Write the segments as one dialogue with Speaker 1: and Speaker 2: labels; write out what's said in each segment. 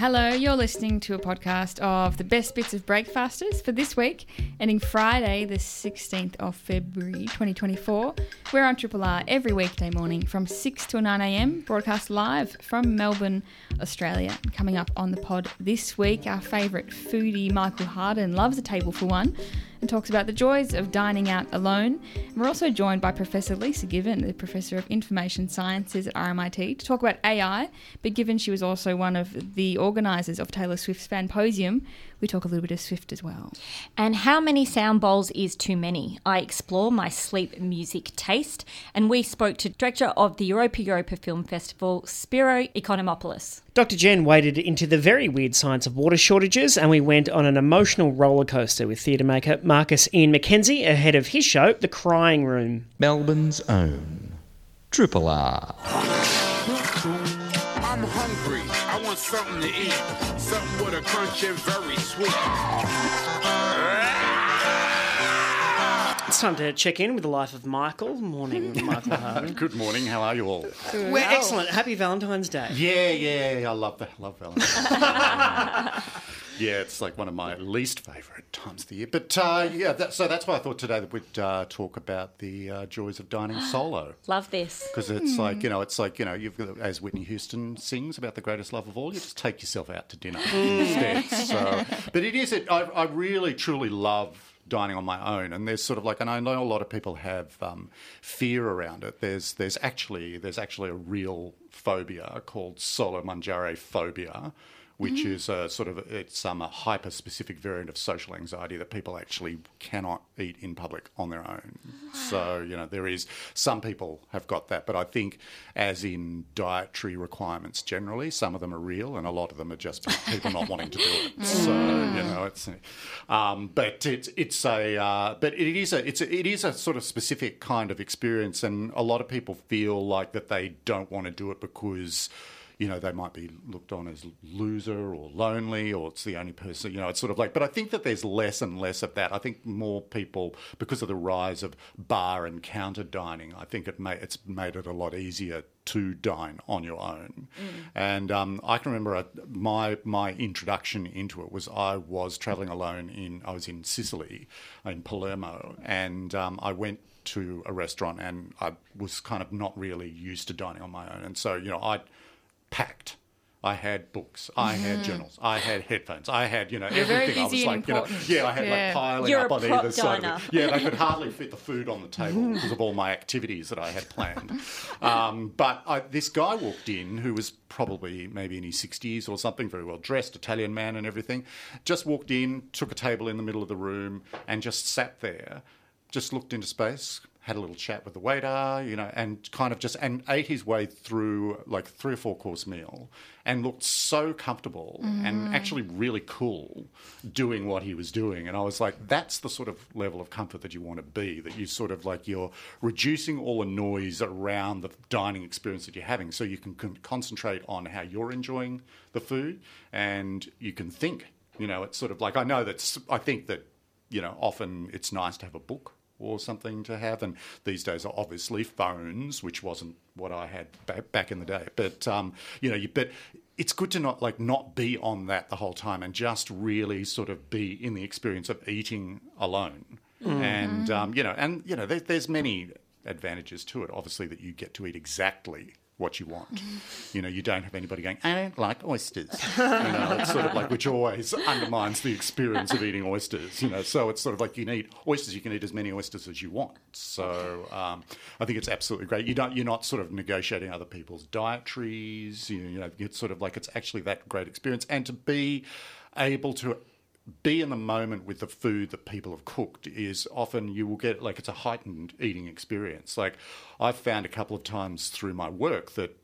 Speaker 1: Hello, you're listening to a podcast of the best bits of Breakfasters for this week, ending Friday, the 16th of February 2024. We're on Triple R every weekday morning from 6 till 9 a.m., broadcast live from Melbourne, Australia. Coming up on the pod this week, our favourite foodie Michael Harden loves a table for one and talks about the joys of dining out alone. And we're also joined by Professor Lisa Given, the Professor of Information Sciences at RMIT, to talk about AI. But given she was also one of the organisers of Taylor Swift's Fanposium, we talk a little bit of Swift as well.
Speaker 2: And how many sound bowls is too many? I explore my sleep music taste, and we spoke to director of the Europa Europa Film Festival, Spiro Economopoulos.
Speaker 3: Dr. Jen waded into the very weird science of water shortages, and we went on an emotional roller coaster with theatre maker Marcus Ian McKenzie ahead of his show, The Crying Room.
Speaker 4: Melbourne's own Triple R.
Speaker 5: I'm hungry. I want something to eat. Something with a crunch and very sweet.
Speaker 3: It's time to check in with the life of Michael. Morning, Michael Harden.
Speaker 6: Good morning. How are you all?
Speaker 3: We're excellent. Happy Valentine's Day.
Speaker 6: Yeah, yeah. I love that. Love Valentine's. yeah, it's like one of my least favourite times of the year. But uh, yeah, that, so that's why I thought today that we'd uh, talk about the uh, joys of dining solo.
Speaker 2: Love this.
Speaker 6: Because it's like you know, it's like you know, you've got, as Whitney Houston sings about the greatest love of all, you just take yourself out to dinner instead. So, but it is. It, I, I really truly love dining on my own and there's sort of like and I know a lot of people have um, fear around it there's there's actually there's actually a real phobia called solo mangiare phobia which is a sort of it's um, a hyper specific variant of social anxiety that people actually cannot eat in public on their own. So you know there is some people have got that, but I think as in dietary requirements generally, some of them are real and a lot of them are just people not wanting to do it. So you know it's um, but it's it's a uh, but it is a it's a, it is a sort of specific kind of experience, and a lot of people feel like that they don't want to do it because you know, they might be looked on as loser or lonely or it's the only person, you know, it's sort of like, but I think that there's less and less of that. I think more people, because of the rise of bar and counter dining, I think it may, it's made it a lot easier to dine on your own. And um, I can remember uh, my my introduction into it was I was traveling alone in I was in Sicily, in Palermo, and um, I went to a restaurant and I was kind of not really used to dining on my own, and so you know I packed. I had books, I had journals, I had headphones, I had, you know,
Speaker 1: You're very
Speaker 6: everything. I was
Speaker 1: and
Speaker 6: like, you know,
Speaker 1: important.
Speaker 6: yeah, I had
Speaker 1: Yeah.
Speaker 6: like piling
Speaker 2: You're
Speaker 6: up
Speaker 2: a
Speaker 6: on
Speaker 2: prop
Speaker 6: either side. of it. Yeah, they could hardly fit the food on the table because of all my activities that I had planned. Um, but I, this guy walked in who was probably maybe in his 60s or something, very well dressed, Italian man and everything. Just walked in, took a table in the middle of the room, and just sat there, just looked into space. Had a little chat with the waiter, you know, and kind of just and ate his way through like three or four course meal, and looked so comfortable and mm-hmm. actually really cool doing what he was doing. And I was like, that's the sort of level of comfort that you want to be. That you sort of like you're reducing all the noise around the dining experience that you're having, so you can con- concentrate on how you're enjoying the food, and you can think. You know, it's sort of like I know that I think that you know often it's nice to have a book or something to have. And these days are obviously phones, which wasn't what I had back, back in the day. But um, you know, you, but it's good to not like not be on that the whole time and just really sort of be in the experience of eating alone. And um, you know, and you know, there, there's many advantages to it. Obviously, that you get to eat exactly what you want. You know, you don't have anybody going, I don't like oysters. You know, it's sort of like, which always undermines the experience of eating oysters, you know. So it's sort of like you need oysters, you can eat as many oysters as you want. So um, I think it's absolutely great. You don't, you're not sort of negotiating other people's dietaries, you you know, it's sort of like, it's actually that great experience. And to be able to be in the moment with the food that people have cooked is often you will get like it's a heightened eating experience. Like I've found a couple of times through my work that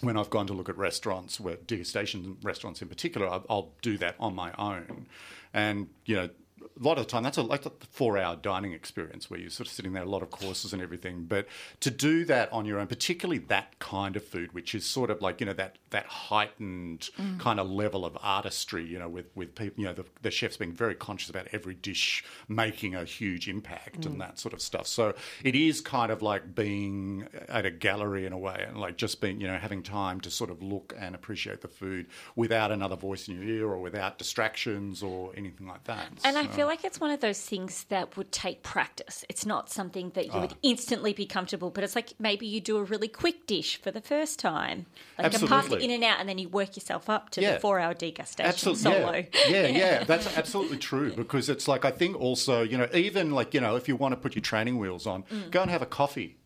Speaker 6: when I've gone to look at restaurants, where degustation restaurants in particular, I'll, I'll do that on my own, and you know. A lot of the time that's a like a four-hour dining experience where you're sort of sitting there, a lot of courses and everything. But to do that on your own, particularly that kind of food, which is sort of like you know that that heightened mm. kind of level of artistry, you know, with with people, you know, the, the chefs being very conscious about every dish making a huge impact and mm. that sort of stuff. So it is kind of like being at a gallery in a way, and like just being, you know, having time to sort of look and appreciate the food without another voice in your ear or without distractions or anything like that.
Speaker 2: And I
Speaker 6: So-
Speaker 2: feel like it's one of those things that would take practice. It's not something that you
Speaker 6: Ah.
Speaker 2: would instantly be comfortable, but it's like maybe you do a really quick dish for the first time. Like a pasta in and out, and then you work yourself up to
Speaker 6: Yeah.
Speaker 2: the four hour degustation
Speaker 6: Absolutely,
Speaker 2: solo.
Speaker 6: Yeah. yeah, yeah, that's absolutely true. Because it's like I think also, you know, even like you know, if you want to put your training wheels on,
Speaker 2: Mm.
Speaker 6: go and have a coffee,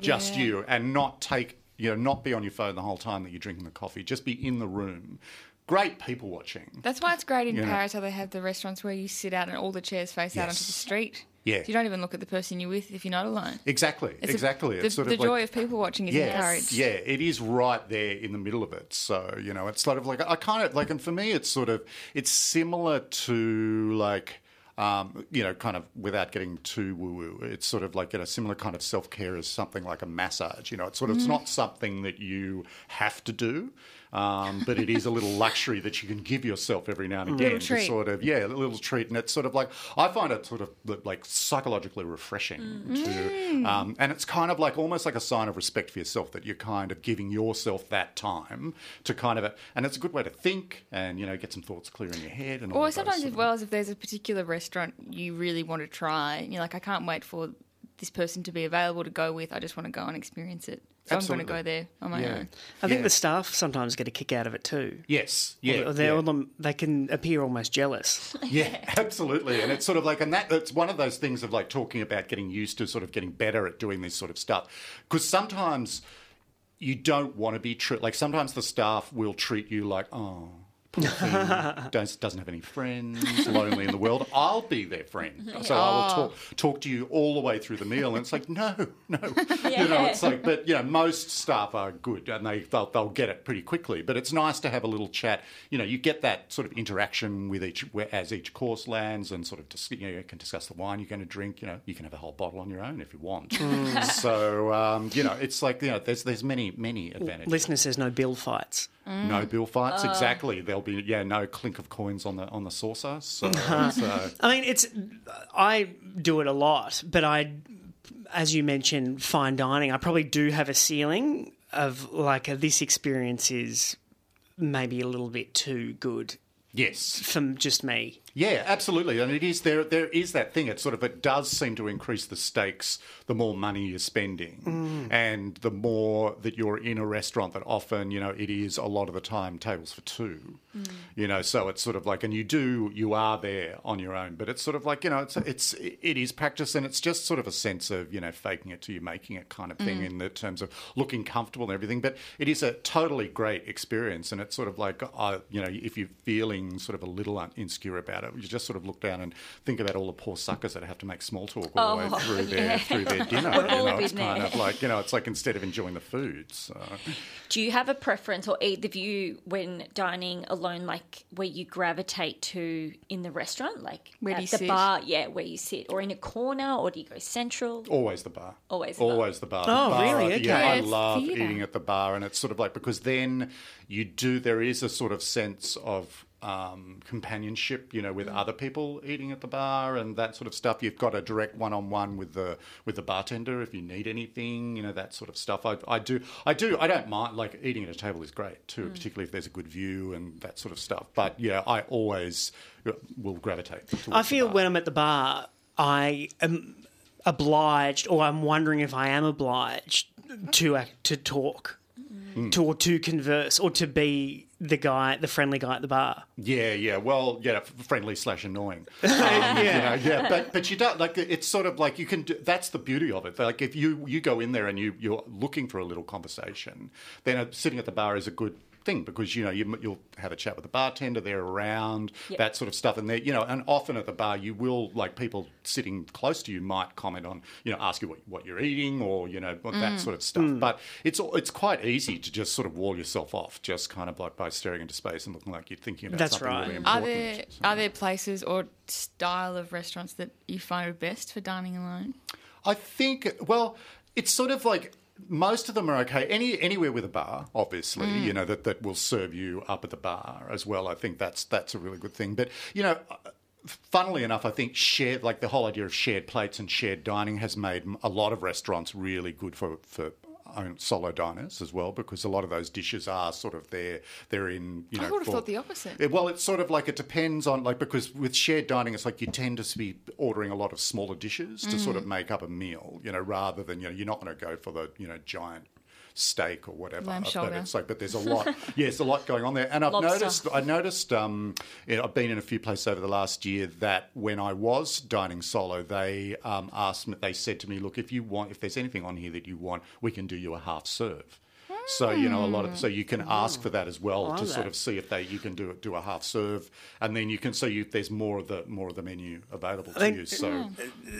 Speaker 6: just you, and not take, you know, not be on your phone the whole time that you're drinking the coffee. Just be in the room. Great people watching.
Speaker 1: That's why it's great in
Speaker 6: Yeah.
Speaker 1: Paris how they have the restaurants where you sit out and all the chairs face out onto the street.
Speaker 6: Yeah.
Speaker 1: So you don't even look at the person you're with if you're not alone.
Speaker 6: Exactly,
Speaker 1: It's a-
Speaker 6: exactly.
Speaker 1: the
Speaker 6: it's sort
Speaker 1: the
Speaker 6: of like,
Speaker 1: joy of people watching is encouraged.
Speaker 6: Yeah, it is right there in the middle of it. So you know, it's sort of like I kind of like, and for me, it's sort of it's similar to like. Um, you know, kind of without getting too woo woo, it's sort of like you know, similar kind of self care as something like a massage. You know, it's sort of it's not something that you have to do, um, but it is a little luxury that you can give yourself every now and again.
Speaker 1: Little
Speaker 6: to
Speaker 1: treat.
Speaker 6: sort of yeah, a little treat, and it's sort of like I find it sort of like psychologically refreshing to, um, and it's kind of like almost like a sign of respect for yourself that you're kind of giving yourself that time to kind of, and it's a good way to think and you know get some thoughts clear in your head and all
Speaker 1: Or sometimes, as well as if there's a particular restaurant you really want to try, and you're like, I can't wait for this person to be available to go with. I just want to go and experience it. So I'm going to go there on my
Speaker 6: Yeah.
Speaker 1: own.
Speaker 3: I think
Speaker 6: Yeah.
Speaker 3: the staff sometimes get a kick out of it too.
Speaker 6: Yes, yeah,
Speaker 3: Or they're
Speaker 6: yeah.
Speaker 3: all them- they can appear almost jealous.
Speaker 6: Yeah, absolutely. And it's sort of like, and that it's one of those things of like talking about getting used to sort of getting better at doing this sort of stuff. Because sometimes you don't want to be treated, like sometimes the staff will treat you like, oh, poor thing, does, doesn't have any friends, lonely in the world. I'll be their friend. So I will talk, talk to you all the way through the meal. And it's like, no, no. You know, it's like, but, you know, most staff are good and they, they'll, they'll get it pretty quickly. But it's nice to have a little chat. You know, you get that sort of interaction with each, as each course lands and sort of, dis- you know, you can discuss the wine you're going to drink. You know, you can have a whole bottle on your own if you want. so, um, you know, it's like, you know, there's, there's many, many advantages.
Speaker 3: Listener says no bill fights.
Speaker 6: No bill fights,
Speaker 1: Oh.
Speaker 6: exactly. There'll be yeah, no clink of coins on the on the saucer. So, so
Speaker 3: I mean, it's I do it a lot, but I, as you mentioned, fine dining. I probably do have a ceiling of like uh, this experience is maybe a little bit too good
Speaker 6: yes,
Speaker 3: from just me.
Speaker 6: Yeah, absolutely. And it is there. There is that thing. It sort of it does seem to increase the stakes the more money you're spending, mm. and the more that you're in a restaurant that often you know it is a lot of the time tables for two. You know, so it's sort of like, and you do you are there on your own, but it's sort of like you know it's it's it is practice, and it's just sort of a sense of you know faking it till you're making it kind of thing in the terms of looking comfortable and everything. But it is a totally great experience, and it's sort of like uh, you know if you're feeling sort of a little insecure about it, you just sort of look down and think about all the poor suckers that have to make small talk all the way
Speaker 2: Oh,
Speaker 6: through their
Speaker 2: yeah.
Speaker 6: through their dinner. You know, it's kind
Speaker 2: there.
Speaker 6: of like you know it's like instead of enjoying the food. So.
Speaker 2: Do you have a preference, or either of you, when dining alone, like where you gravitate to in the restaurant, like
Speaker 1: Where do
Speaker 2: at
Speaker 1: you
Speaker 2: the
Speaker 1: sit?
Speaker 2: bar? Yeah, where you sit, or in a corner, or do you go central?
Speaker 6: Always the bar.
Speaker 2: Always the bar.
Speaker 6: Always the bar.
Speaker 3: Oh,
Speaker 6: The bar,
Speaker 3: really? Okay.
Speaker 6: Yeah,
Speaker 1: Yeah,
Speaker 6: I love
Speaker 1: theatre.
Speaker 6: eating at the bar, and it's sort of like because then you do. There is a sort of sense of um, companionship, you know, with other people eating at the bar and that sort of stuff. You've got a direct one-on-one with the with the bartender if you need anything, you know, that sort of stuff. I, I do, I do, I don't mind. Like eating at a table is great too, particularly if there's a good view and that sort of stuff. But yeah, I always uh, will gravitate.
Speaker 3: I feel when I'm at the bar, I am obliged, or I'm wondering if I am obliged to act, to talk, to or to converse, or to be the guy, the friendly guy at the bar.
Speaker 6: Yeah, yeah. Well, yeah, friendly slash annoying. Um, yeah, you know, yeah. But but you don't like it's sort of like you can. Do, that's the beauty of it. Like if you you go in there and you you're looking for a little conversation, then sitting at the bar is a good thing because you know you, you'll have a chat with the bartender, they're around,
Speaker 2: Yep.
Speaker 6: that sort of stuff, and they you know, and often at the bar you will like people sitting close to you might comment on you know ask you what, what you're eating or you know what, that mm. sort of stuff. Mm. But it's it's quite easy to just sort of wall yourself off, just kind of like by staring into space and looking like you're thinking about
Speaker 3: That's
Speaker 6: something
Speaker 3: right.
Speaker 6: really
Speaker 1: Are there
Speaker 6: So-
Speaker 1: are there places or style of restaurants that you find are best for dining alone?
Speaker 6: I think, well, it's sort of like most of them are okay. Any anywhere with a bar, obviously, mm. you know that, that will serve you up at the bar as well. I think that's that's a really good thing. But you know, funnily enough, I think shared like the whole idea of shared plates and shared dining has made a lot of restaurants really good for for. Own solo diners as well because a lot of those dishes are sort of there they're in you know
Speaker 1: I would have
Speaker 6: for-
Speaker 1: thought the opposite.
Speaker 6: well, it's sort of like it depends on like because with shared dining, it's like you tend to be ordering a lot of smaller dishes to sort
Speaker 1: Mm.
Speaker 6: of make up a meal, you know, rather than you know you're not going to go for the you know giant steak or whatever.
Speaker 1: Lamb
Speaker 6: But it's like, but there's a lot. yeah, a lot going on there, and I've
Speaker 2: Lobster.
Speaker 6: noticed. I noticed. Um, you know, I've been in a few places over the last year that when I was dining solo, they um, asked me. They said to me, "Look, if you want, if there's anything on here that you want, we can do you a half serve." So you know a lot of so you can ask for that as well to sort of see if they you can do it do a half serve and then you can so you there's more of the more of the menu available to
Speaker 3: think-
Speaker 6: you. So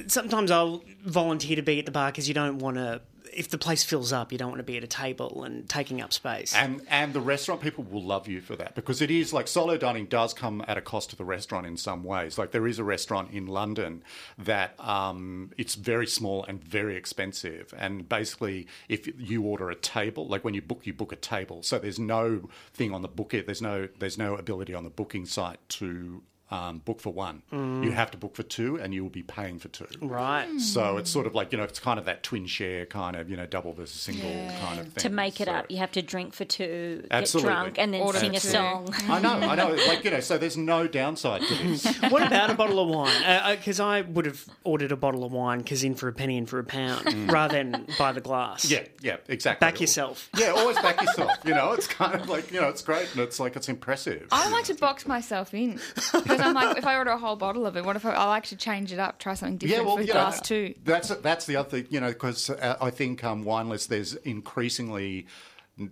Speaker 3: Sometimes I'll volunteer to be at the bar because you don't want to. If the place fills up, you don't want to be at a table and taking up space.
Speaker 6: and and the restaurant people will love you for that because it is like solo dining does come at a cost to the restaurant in some ways. Like there is a restaurant in London that um, it's very small and very expensive, and basically if you order a table, like when you book, you book a table. So there's no thing on the book there's no there's no ability on the booking site to um, book for one. You have to book for two, and you will be paying for two.
Speaker 3: right.
Speaker 6: So it's sort of like you know it's kind of that twin share kind of you know double versus single kind of thing.
Speaker 2: To make it
Speaker 6: So-
Speaker 2: up, you have to drink for two,
Speaker 6: Absolutely.
Speaker 2: get drunk, and then
Speaker 1: Order
Speaker 2: sing a
Speaker 1: two.
Speaker 2: song.
Speaker 6: I know, I know. Like you know, so there's no downside to this.
Speaker 3: what about a bottle of wine? Because I would have ordered a bottle of wine because in for a penny, in for a pound, rather than buy the glass.
Speaker 6: Mm. Yeah, yeah, exactly.
Speaker 3: Back yourself.
Speaker 6: Yeah, always back yourself. You know, it's kind of like you know, it's great and it's like it's impressive.
Speaker 1: I like to box myself in because I'm like, if I order a whole bottle of it, what if I, like to change it up, try something different for
Speaker 6: you know,
Speaker 1: glass too?
Speaker 6: That's that's the other thing, you know, because uh, I think um, wine lists there's increasingly.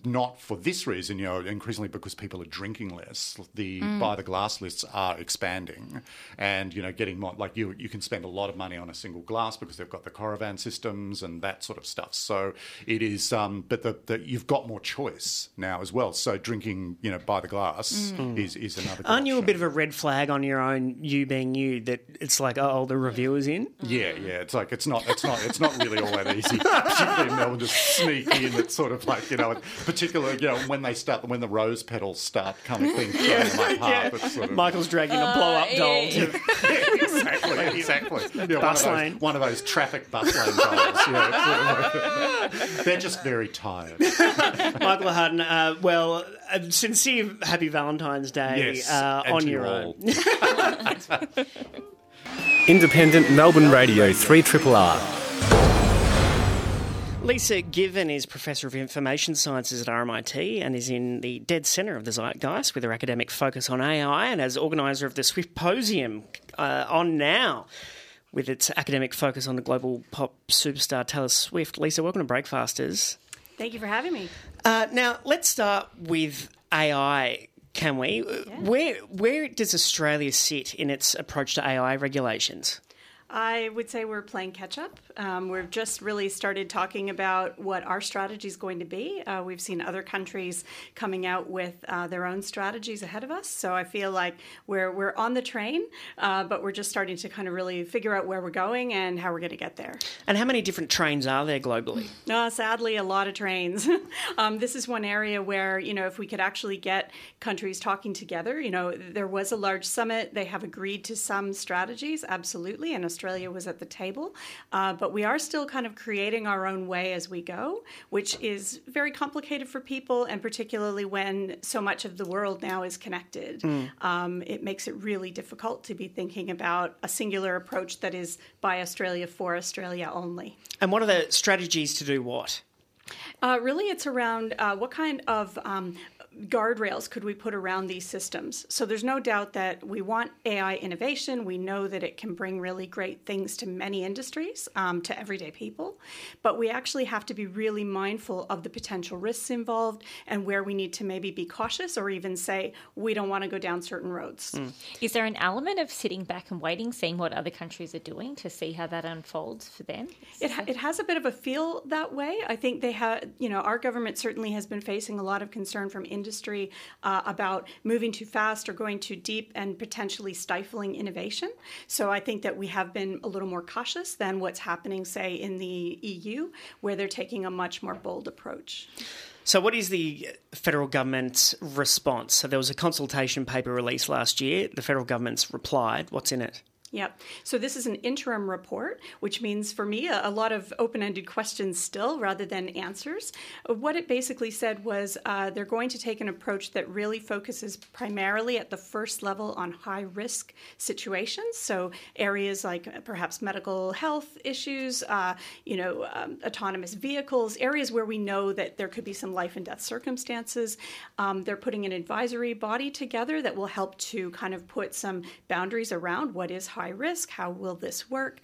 Speaker 6: Not for this reason, you know, increasingly because people are drinking less. The
Speaker 1: Mm.
Speaker 6: by the glass lists are expanding, and you know, getting more like you, you can spend a lot of money on a single glass because they've got the Coravin systems and that sort of stuff. So it is, um, but the, the you've got more choice now as well. So drinking, you know, by the glass
Speaker 1: Mm.
Speaker 6: is is another. good
Speaker 3: Aren't you a bit of a red flag on your own, you being you, that it's like, oh, the reviewer's in?
Speaker 6: Yeah, yeah. It's like it's not it's not it's not really all that easy. Particularly in Melbourne, just sneak in. It's sort of like you know, particularly you know when they start when the rose petals start coming being thrown in my path. It's sort of,
Speaker 3: Michael's dragging a blow up doll to
Speaker 6: exactly, exactly. Yeah,
Speaker 3: Bus
Speaker 6: one of
Speaker 3: lane.
Speaker 6: those one of those traffic bus lane dolls. Yeah, sort of they're just very tired.
Speaker 3: Michael Harden. Uh, well, a sincere happy Valentine's Day
Speaker 6: Yes,
Speaker 3: uh, on your
Speaker 6: all.
Speaker 3: own.
Speaker 7: Independent Melbourne Radio 3 Triple R.
Speaker 3: Lisa Given is Professor of Information Sciences at RMIT and is in the dead centre of the zeitgeist with her academic focus on AI and as organiser of the Swiftposium uh, on now with its academic focus on the global pop superstar Taylor Swift. Lisa, welcome to Breakfasters.
Speaker 8: Thank you for having me.
Speaker 3: Uh, now, let's start with AI, can we? Where, where does Australia sit in its approach to AI regulations?
Speaker 8: I would say we're playing catch up. Um, we've just really started talking about what our strategy is going to be. Uh, we've seen other countries coming out with uh, their own strategies ahead of us. So I feel like we're, we're on the train, uh, but we're just starting to kind of really figure out where we're going and how we're going to get there.
Speaker 3: And how many different trains are there globally?
Speaker 8: Uh, sadly, a lot of trains. um, this is one area where, you know, if we could actually get countries talking together, you know, there was a large summit. They have agreed to some strategies, absolutely, and Australia was at the table. Uh, but we are still kind of creating our own way as we go, which is very complicated for people, and particularly when so much of the world now is connected. Um, it makes it really difficult to be thinking about a singular approach that is by Australia for Australia only.
Speaker 3: And what are the strategies to do what?
Speaker 8: Uh, really, it's around uh, what kind of um, guardrails could we put around these systems? So there's no doubt that we want AI innovation. We know that it can bring really great things to many industries, um, to everyday people. But we actually have to be really mindful of the potential risks involved and where we need to maybe be cautious or even say we don't want to go down certain roads.
Speaker 2: Is there an element of sitting back and waiting, seeing what other countries are doing to see how that unfolds for them?
Speaker 8: It, ha- it has a bit of a feel that way. I think they have, you know, our government certainly has been facing a lot of concern from industry uh, about moving too fast or going too deep and potentially stifling innovation. So I think that we have been a little more cautious than what's happening, say, in the EU, where they're taking a much more bold approach.
Speaker 3: So, what is the federal government's response? So, there was a consultation paper released last year. The federal government's replied. What's in it?
Speaker 8: Yep. So this is an interim report, which means for me a, a lot of open ended questions still rather than answers. What it basically said was uh, they're going to take an approach that really focuses primarily at the first level on high risk situations. So areas like perhaps medical health issues, uh, you know, um, autonomous vehicles, areas where we know that there could be some life and death circumstances. Um, they're putting an advisory body together that will help to kind of put some boundaries around what is high risk, how will this work.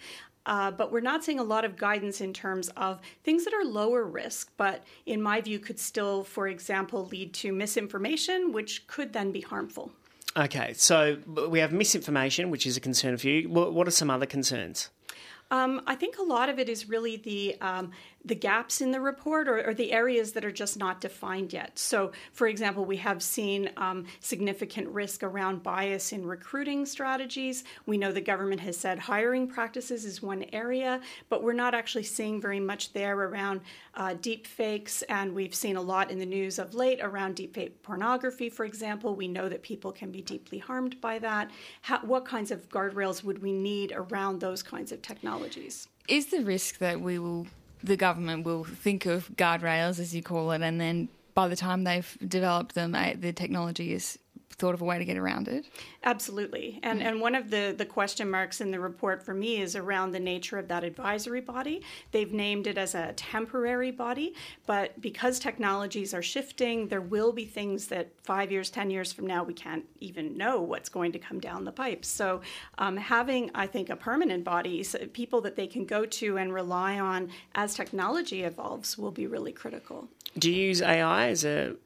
Speaker 8: Uh, but we're not seeing a lot of guidance in terms of things that are lower risk, but in my view, could still, for example, lead to misinformation, which could then be harmful.
Speaker 3: Okay, so we have misinformation, which is a concern for you. What what are some other concerns?
Speaker 8: Um, I think a lot of it is really the um, the gaps in the report or, or, the areas that are just not defined yet. So, for example, we have seen um, significant risk around bias in recruiting strategies. We know the government has said hiring practices is one area, but we're not actually seeing very much there around uh, deep fakes. And we've seen a lot in the news of late around deep fake pornography, for example. We know that people can be deeply harmed by that. How, what kinds of guardrails would we need around those kinds of technologies?
Speaker 1: Is the risk that we will the government will think of guardrails, as you call it, and then by the time they've developed them, eh, the technology is thought of a way to get around it?
Speaker 8: Absolutely. And and one of the, the question marks in the report for me is around the nature of that advisory body. They've named it as a temporary body, but because technologies are shifting, there will be things that five years, 10 years from now, we can't even know what's going to come down the pipe. So um, having, I think, a permanent body, so people that they can go to and rely on as technology evolves will be really critical.
Speaker 3: Do you use AI as a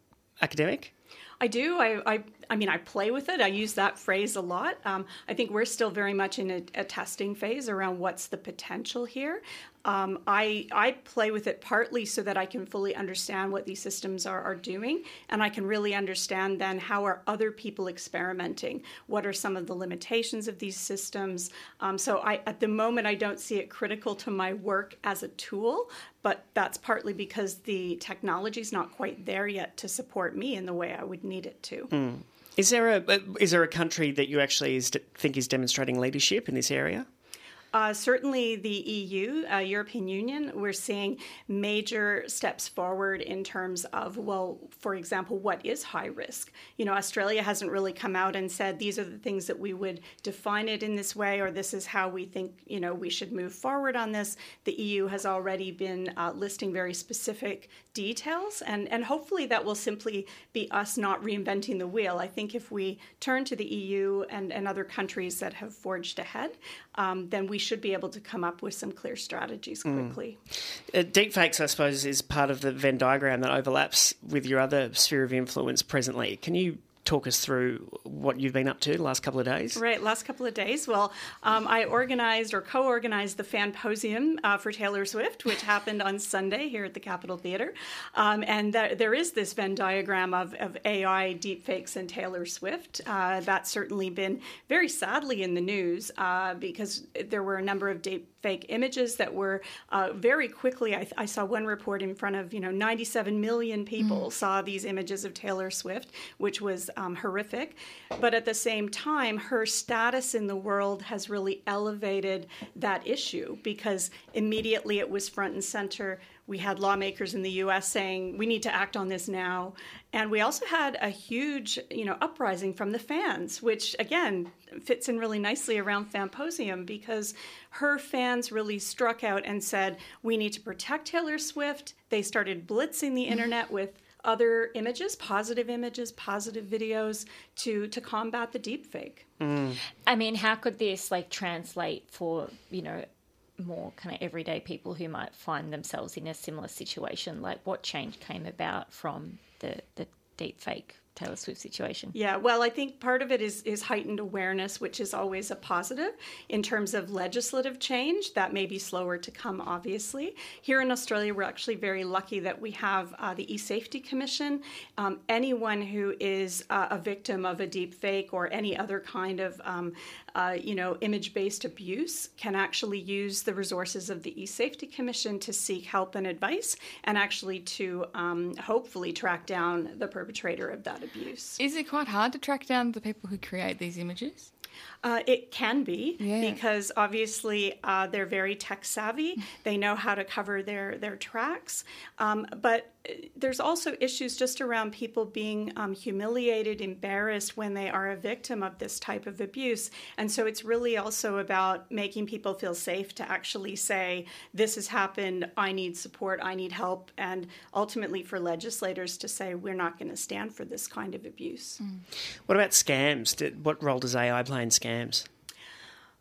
Speaker 3: academic?
Speaker 8: I do. I, I, I mean, I play with it. I use that phrase a lot. Um, I think we're still very much in a, a, testing phase around what's the potential here. Um, I, I play with it partly so that I can fully understand what these systems are, are doing, and I can really understand then how are other people experimenting. What are some of the limitations of these systems? Um, so I, at the moment, I don't see it critical to my work as a tool, but that's partly because the technology is not quite there yet to support me in the way I would need it to.
Speaker 3: Mm. Is there a uh, is there a country that you actually is, think is demonstrating leadership in this area?
Speaker 8: Uh, certainly, the EU, uh, European Union, we're seeing major steps forward in terms of, well, for example, what is high risk? You know, Australia hasn't really come out and said these are the things that we would define it in this way, or this is how we think, you know, we should move forward on this. The EU has already been uh, listing very specific details, and, and hopefully that will simply be us not reinventing the wheel. I think if we turn to the EU and, and other countries that have forged ahead, um, then we should be able to come up with some clear strategies quickly.
Speaker 3: Mm. Uh, deepfakes, I suppose, is part of the Venn diagram that overlaps with your other sphere of influence presently. Can you talk us through what you've been up to the last couple of days.
Speaker 8: Right, last couple of days. Well, um, I organized or co organized the Fanposium uh, for Taylor Swift, which happened on Sunday here at the Capitol Theatre. Um, and th- there is this Venn diagram of, of AI, deepfakes, and Taylor Swift. Uh, that's certainly been very sadly in the news uh, because there were a number of deep fake images that were uh, very quickly. I, I, saw one report in front of you know 97 million people mm. saw these images of Taylor Swift, which was um, horrific. But at the same time, her status in the world has really elevated that issue because immediately it was front and center we had lawmakers in the U.S. saying we need to act on this now, and we also had a huge, you know, uprising from the fans, which again fits in really nicely around Fanposium because her fans really struck out and said we need to protect Taylor Swift. They started blitzing the internet with other images, positive images, positive videos to to combat the deep fake. Mm.
Speaker 2: I mean, how could this like translate for, you know, more kind of everyday people who might find themselves in a similar situation? Like what change came about from the, the deep fake Taylor Swift situation?
Speaker 8: Yeah, well, I think part of it is is heightened awareness, which is always a positive in terms of legislative change. That may be slower to come, obviously. Here in Australia, we're actually very lucky that we have uh, the eSafety Commission. Um, anyone who is uh, a victim of a deep fake or any other kind of um, uh, you know image-based abuse can actually use the resources of the eSafety Commission to seek help and advice, and actually to um, hopefully track down the perpetrator of that abuse.
Speaker 1: Is it quite hard to track down the people who create these images?
Speaker 8: Uh, it can be
Speaker 1: Yeah.
Speaker 8: because obviously uh, they're very tech savvy. They know how to cover their their tracks, um, but uh, there's also issues just around people being um, humiliated, embarrassed when they are a victim of this type of abuse. And so it's really also about making people feel safe to actually say, "This has happened. I need support. I need help," and ultimately for legislators to say, "We're not going to stand for this kind of abuse."
Speaker 3: What about scams? Did, what role does AI play in scams?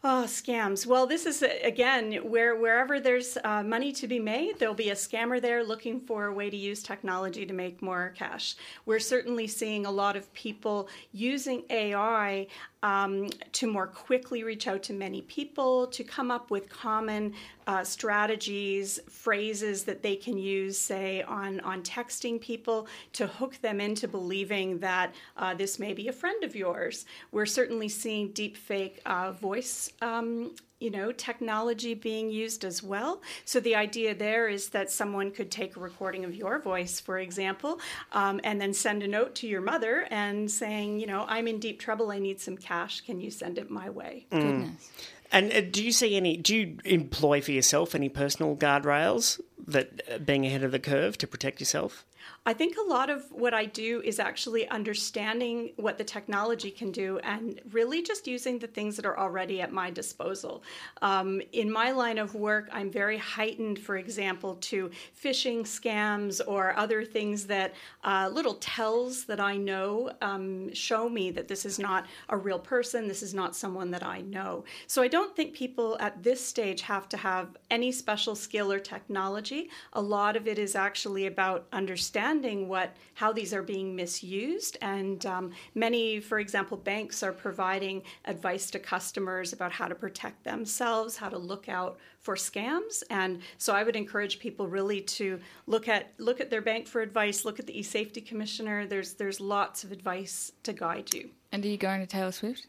Speaker 8: Oh, scams. Well, this is again where wherever there's uh, money to be made, there'll be a scammer there looking for a way to use technology to make more cash. We're certainly seeing a lot of people using AI um, to more quickly reach out to many people, to come up with common uh, strategies, phrases that they can use, say, on, on texting people to hook them into believing that uh, this may be a friend of yours. We're certainly seeing deep fake uh, voice. Um, you know, technology being used as well. So the idea there is that someone could take a recording of your voice, for example, um, and then send a note to your mother and saying, you know, I'm in deep trouble. I need some cash. Can you send it my way?
Speaker 1: Goodness.
Speaker 3: And uh, do you see any? Do you employ for yourself any personal guardrails that uh, being ahead of the curve to protect yourself?
Speaker 8: I think a lot of what I do is actually understanding what the technology can do and really just using the things that are already at my disposal. Um, in my line of work, I'm very heightened, for example, to phishing scams or other things that uh, little tells that I know um, show me that this is not a real person, this is not someone that I know. So I don't think people at this stage have to have any special skill or technology. A lot of it is actually about understanding what how these are being misused, and um, many, for example, banks are providing advice to customers about how to protect themselves, how to look out for scams, and so I would encourage people really to look at look at their bank for advice, look at the eSafety Commissioner. There's there's lots of advice to guide you.
Speaker 1: And are you going to Taylor Swift?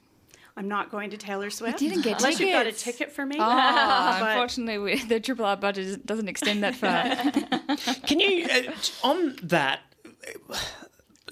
Speaker 8: I'm not going to Taylor Swift.
Speaker 1: didn't get
Speaker 8: unless you've got a ticket for me.
Speaker 1: Oh,
Speaker 8: But-
Speaker 1: unfortunately, we, the Triple R budget doesn't extend that far.
Speaker 3: Can you, uh, on that,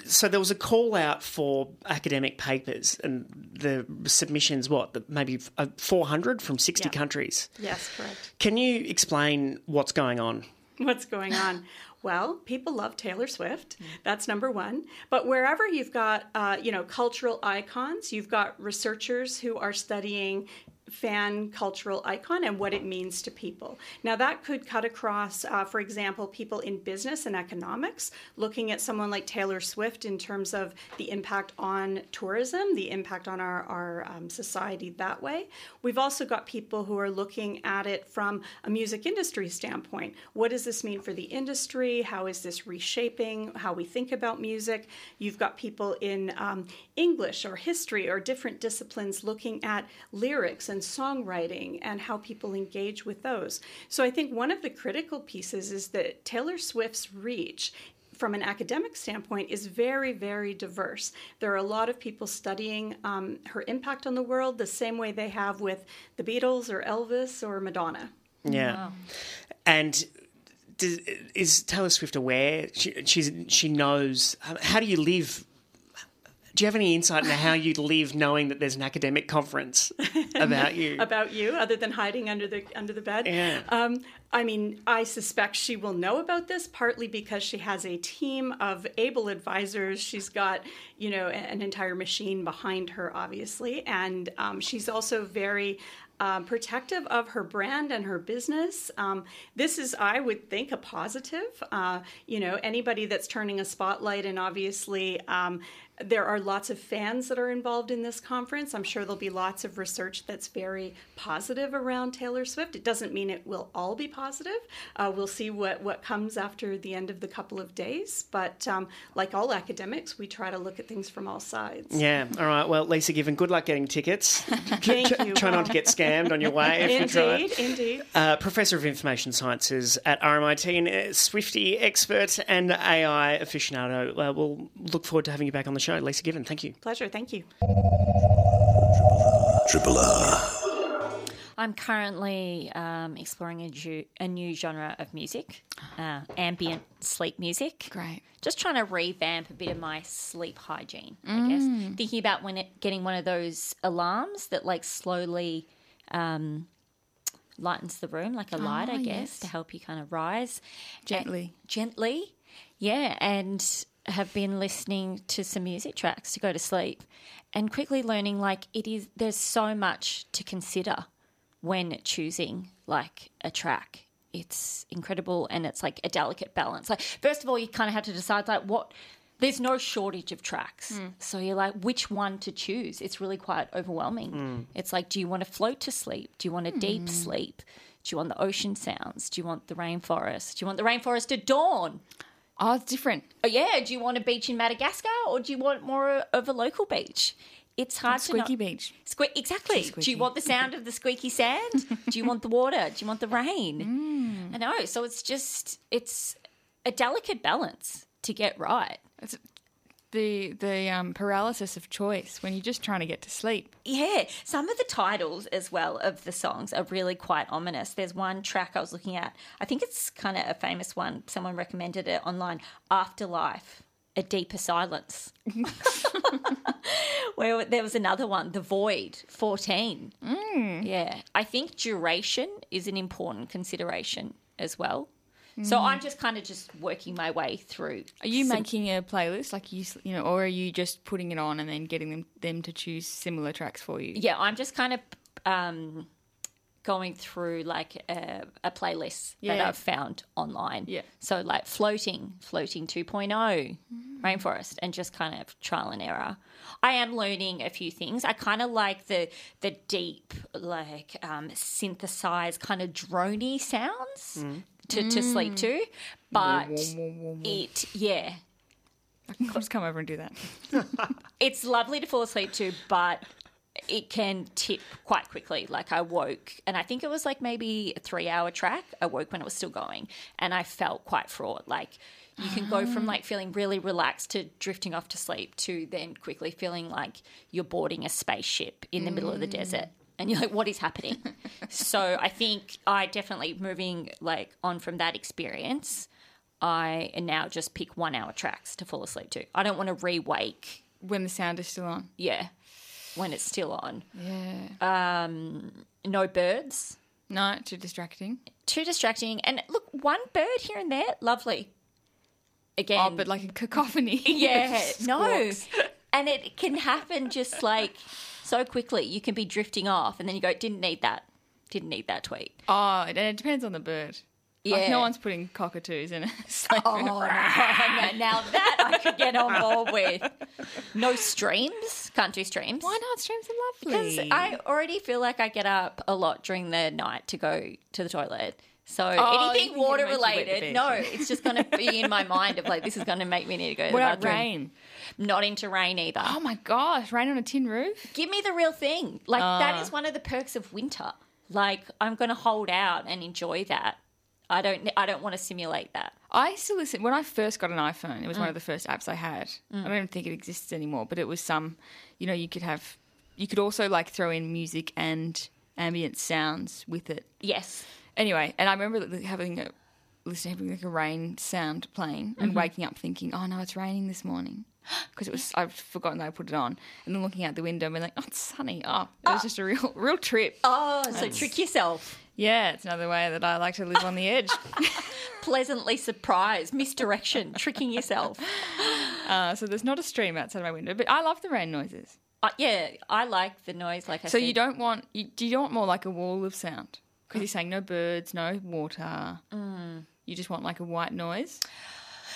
Speaker 3: so there was a call out for academic papers and the submissions, what, the- maybe uh, 400 from 60
Speaker 8: Yeah.
Speaker 3: countries.
Speaker 8: yes, correct.
Speaker 3: Can you explain what's going on?
Speaker 8: What's going on? Well, people love Taylor Swift. That's number one. But wherever you've got, uh, you know, cultural icons, you've got researchers who are studying fan cultural icon and what it means to people. Now, that could cut across, uh, for example, people in business and economics, looking at someone like Taylor Swift in terms of the impact on tourism, the impact on our, our um, society that way. We've also got people who are looking at it from a music industry standpoint. What does this mean for the industry? How is this reshaping how we think about music? You've got people in um, English or history or different disciplines looking at lyrics and songwriting and how people engage with those. So I think one of the critical pieces is that Taylor Swift's reach from an academic standpoint is very very diverse there are a lot of people studying um, her impact on the world the same way they have with the beatles or elvis or madonna
Speaker 3: Yeah. And does, is Taylor Swift aware? She, she's, she knows. How do you live Do you have any insight into how you live knowing that there's an academic conference about you?
Speaker 8: about you other than hiding under the under the bed.
Speaker 3: Yeah.
Speaker 8: Um, I mean, I suspect she will know about this partly because she has a team of able advisors. She's got, you know, an entire machine behind her, obviously, and um, she's also very. Um, protective of her brand and her business. Um, this is, I would think, a positive. Uh, you know, anybody that's turning a spotlight, and obviously, um, there are lots of fans that are involved in this conference. I'm sure there'll be lots of research that's very positive around Taylor Swift. It doesn't mean it will all be positive. Uh, we'll see what, what comes after the end of the couple of days. But um, like all academics, we try to look at things from all sides.
Speaker 3: Yeah. All right. Well, Lisa Given, good luck getting tickets.
Speaker 8: Thank you.
Speaker 3: Try not to get scammed on your way if you try.
Speaker 8: Indeed, indeed.
Speaker 3: Uh, Professor of Information Sciences at RMIT and a Swifty expert and AI aficionado. Uh, we'll look forward to having you back on the show. Lisa Given, thank you.
Speaker 8: Pleasure. Thank you.
Speaker 9: Triple R.
Speaker 2: I'm currently um, exploring a, ju- a new genre of music, uh, ambient sleep music.
Speaker 1: Great.
Speaker 2: Just trying to revamp a bit of my sleep hygiene, I guess. Thinking about when it, getting one of those alarms that like slowly um, lightens the room, like a light, I guess,
Speaker 1: yes.
Speaker 2: to help you kind of rise
Speaker 1: Gently.
Speaker 2: gently. Yeah, and have been listening to some music tracks to go to sleep and quickly learning like it is there's so much to consider when choosing like a track. It's incredible and it's like a delicate balance. Like first of all you kind of have to decide like what there's no shortage of tracks. Hmm. So you're like which one to choose. It's really quite overwhelming. Hmm. It's like do you want to float to sleep? Do you want a hmm. deep sleep? Do you want the ocean sounds? Do you want the rainforest? Do you want the rainforest at dawn?
Speaker 1: Oh, it's different.
Speaker 2: Oh, yeah. Do you want a beach in Madagascar or do you want more of a local beach? It's hard to
Speaker 1: Squeaky
Speaker 2: know.
Speaker 1: beach.
Speaker 2: Sque- exactly. Do you want the sound of the squeaky sand? do you want the water? Do you want the rain?
Speaker 1: Mm.
Speaker 2: I know. So it's just it's a delicate balance to get right.
Speaker 1: It's the the um, paralysis of choice when you're just trying to get to sleep.
Speaker 2: Yeah, some of the titles as well of the songs are really quite ominous. There's one track I was looking at. I think it's kind of a famous one. Someone recommended it online. Afterlife, a deeper silence. Where there was another one, The Void, 14. Yeah, I think duration is an important consideration as well. So I'm just kind of just working my way through.
Speaker 1: Are you making a playlist like you you know, or are you just putting it on and then getting them them to choose similar tracks for you?
Speaker 2: yeah, I'm just kind of um, going through like a, a playlist that I've found online.
Speaker 1: Yeah.
Speaker 2: So like floating, floating 2.0, mm. rainforest, and just kind of trial and error. I am learning a few things. I kind of like the the deep, like um, synthesized kind of drony sounds mm. to, to sleep to, mm. but it yeah.
Speaker 1: I'll just come over and do that.
Speaker 2: it's lovely to fall asleep to, but it can tip quite quickly. Like I woke, and I think it was like maybe a three hour track. I woke when it was still going, and I felt quite fraught. Like you can go from like feeling really relaxed to drifting off to sleep to then quickly feeling like you're boarding a spaceship in the middle of the mm. desert. And you're like, what is happening? so I think I definitely moving like on from that experience. I now just pick one hour tracks to fall asleep to. I don't want to re-wake
Speaker 1: When the sound is still on.
Speaker 2: yeah, when it's still on.
Speaker 1: Yeah.
Speaker 2: Um, no birds,
Speaker 1: No, too distracting.
Speaker 2: too distracting. And look, one bird here and there, lovely. Again,
Speaker 1: Oh, but like a cacophony.
Speaker 2: yeah, no, and it can happen just like so quickly. You can be drifting off, and then you go, "Didn't need that. Didn't need that tweet."
Speaker 1: Oh, it, it depends on the bird.
Speaker 2: Yeah.
Speaker 1: Like no one's putting cockatoos in a sleep
Speaker 2: Oh, no, no, now that I could get on board with. No streams. Can't do streams.
Speaker 1: Why not? Streams are lovely.
Speaker 2: Because
Speaker 1: lovely.
Speaker 2: I already feel like I get up a lot during the night to go to the toilet. So
Speaker 1: Oh, you
Speaker 2: anything
Speaker 1: think it'll
Speaker 2: water
Speaker 1: make you wet the
Speaker 2: related,
Speaker 1: bed.
Speaker 2: no, it's just going to be in my mind of like this is going to make me need to go to
Speaker 1: what
Speaker 2: the
Speaker 1: about
Speaker 2: bathroom.
Speaker 1: rain?
Speaker 2: Not into rain either.
Speaker 1: Oh my gosh, rain on a tin roof?
Speaker 2: Give me the real thing. Like that
Speaker 1: Ah.
Speaker 2: one of the perks of winter. Like I'm going to hold out and enjoy that. I don't. I don't want to simulate that.
Speaker 1: I still listen. When I first got an iPhone, it was one
Speaker 2: Mm.
Speaker 1: of the first apps I had. I don't even think it exists anymore, but it was some, you know, you could have, you could also like throw in music and ambient sounds with it.
Speaker 2: Yes.
Speaker 1: Anyway, and I remember having a, listening, having like a rain sound playing and
Speaker 2: Mhm.
Speaker 1: waking up thinking, oh no, it's raining this morning. because it was I've forgotten that I put it on, and then looking out the window and being like, oh, it's sunny. Oh, it was just a real real trip.
Speaker 2: Oh, so trick yourself.
Speaker 1: Yeah, it's another way that I like to live on the edge.
Speaker 2: Pleasantly surprised, misdirection, tricking yourself.
Speaker 1: Uh, so there's not a stream outside my window, but I love the rain noises.
Speaker 2: Uh, yeah, I like the noise. Like I
Speaker 1: So
Speaker 2: said.
Speaker 1: you don't want you, do you want more like a wall of sound? Because you're saying no birds, no water.
Speaker 2: Mm.
Speaker 1: You just want like a white noise.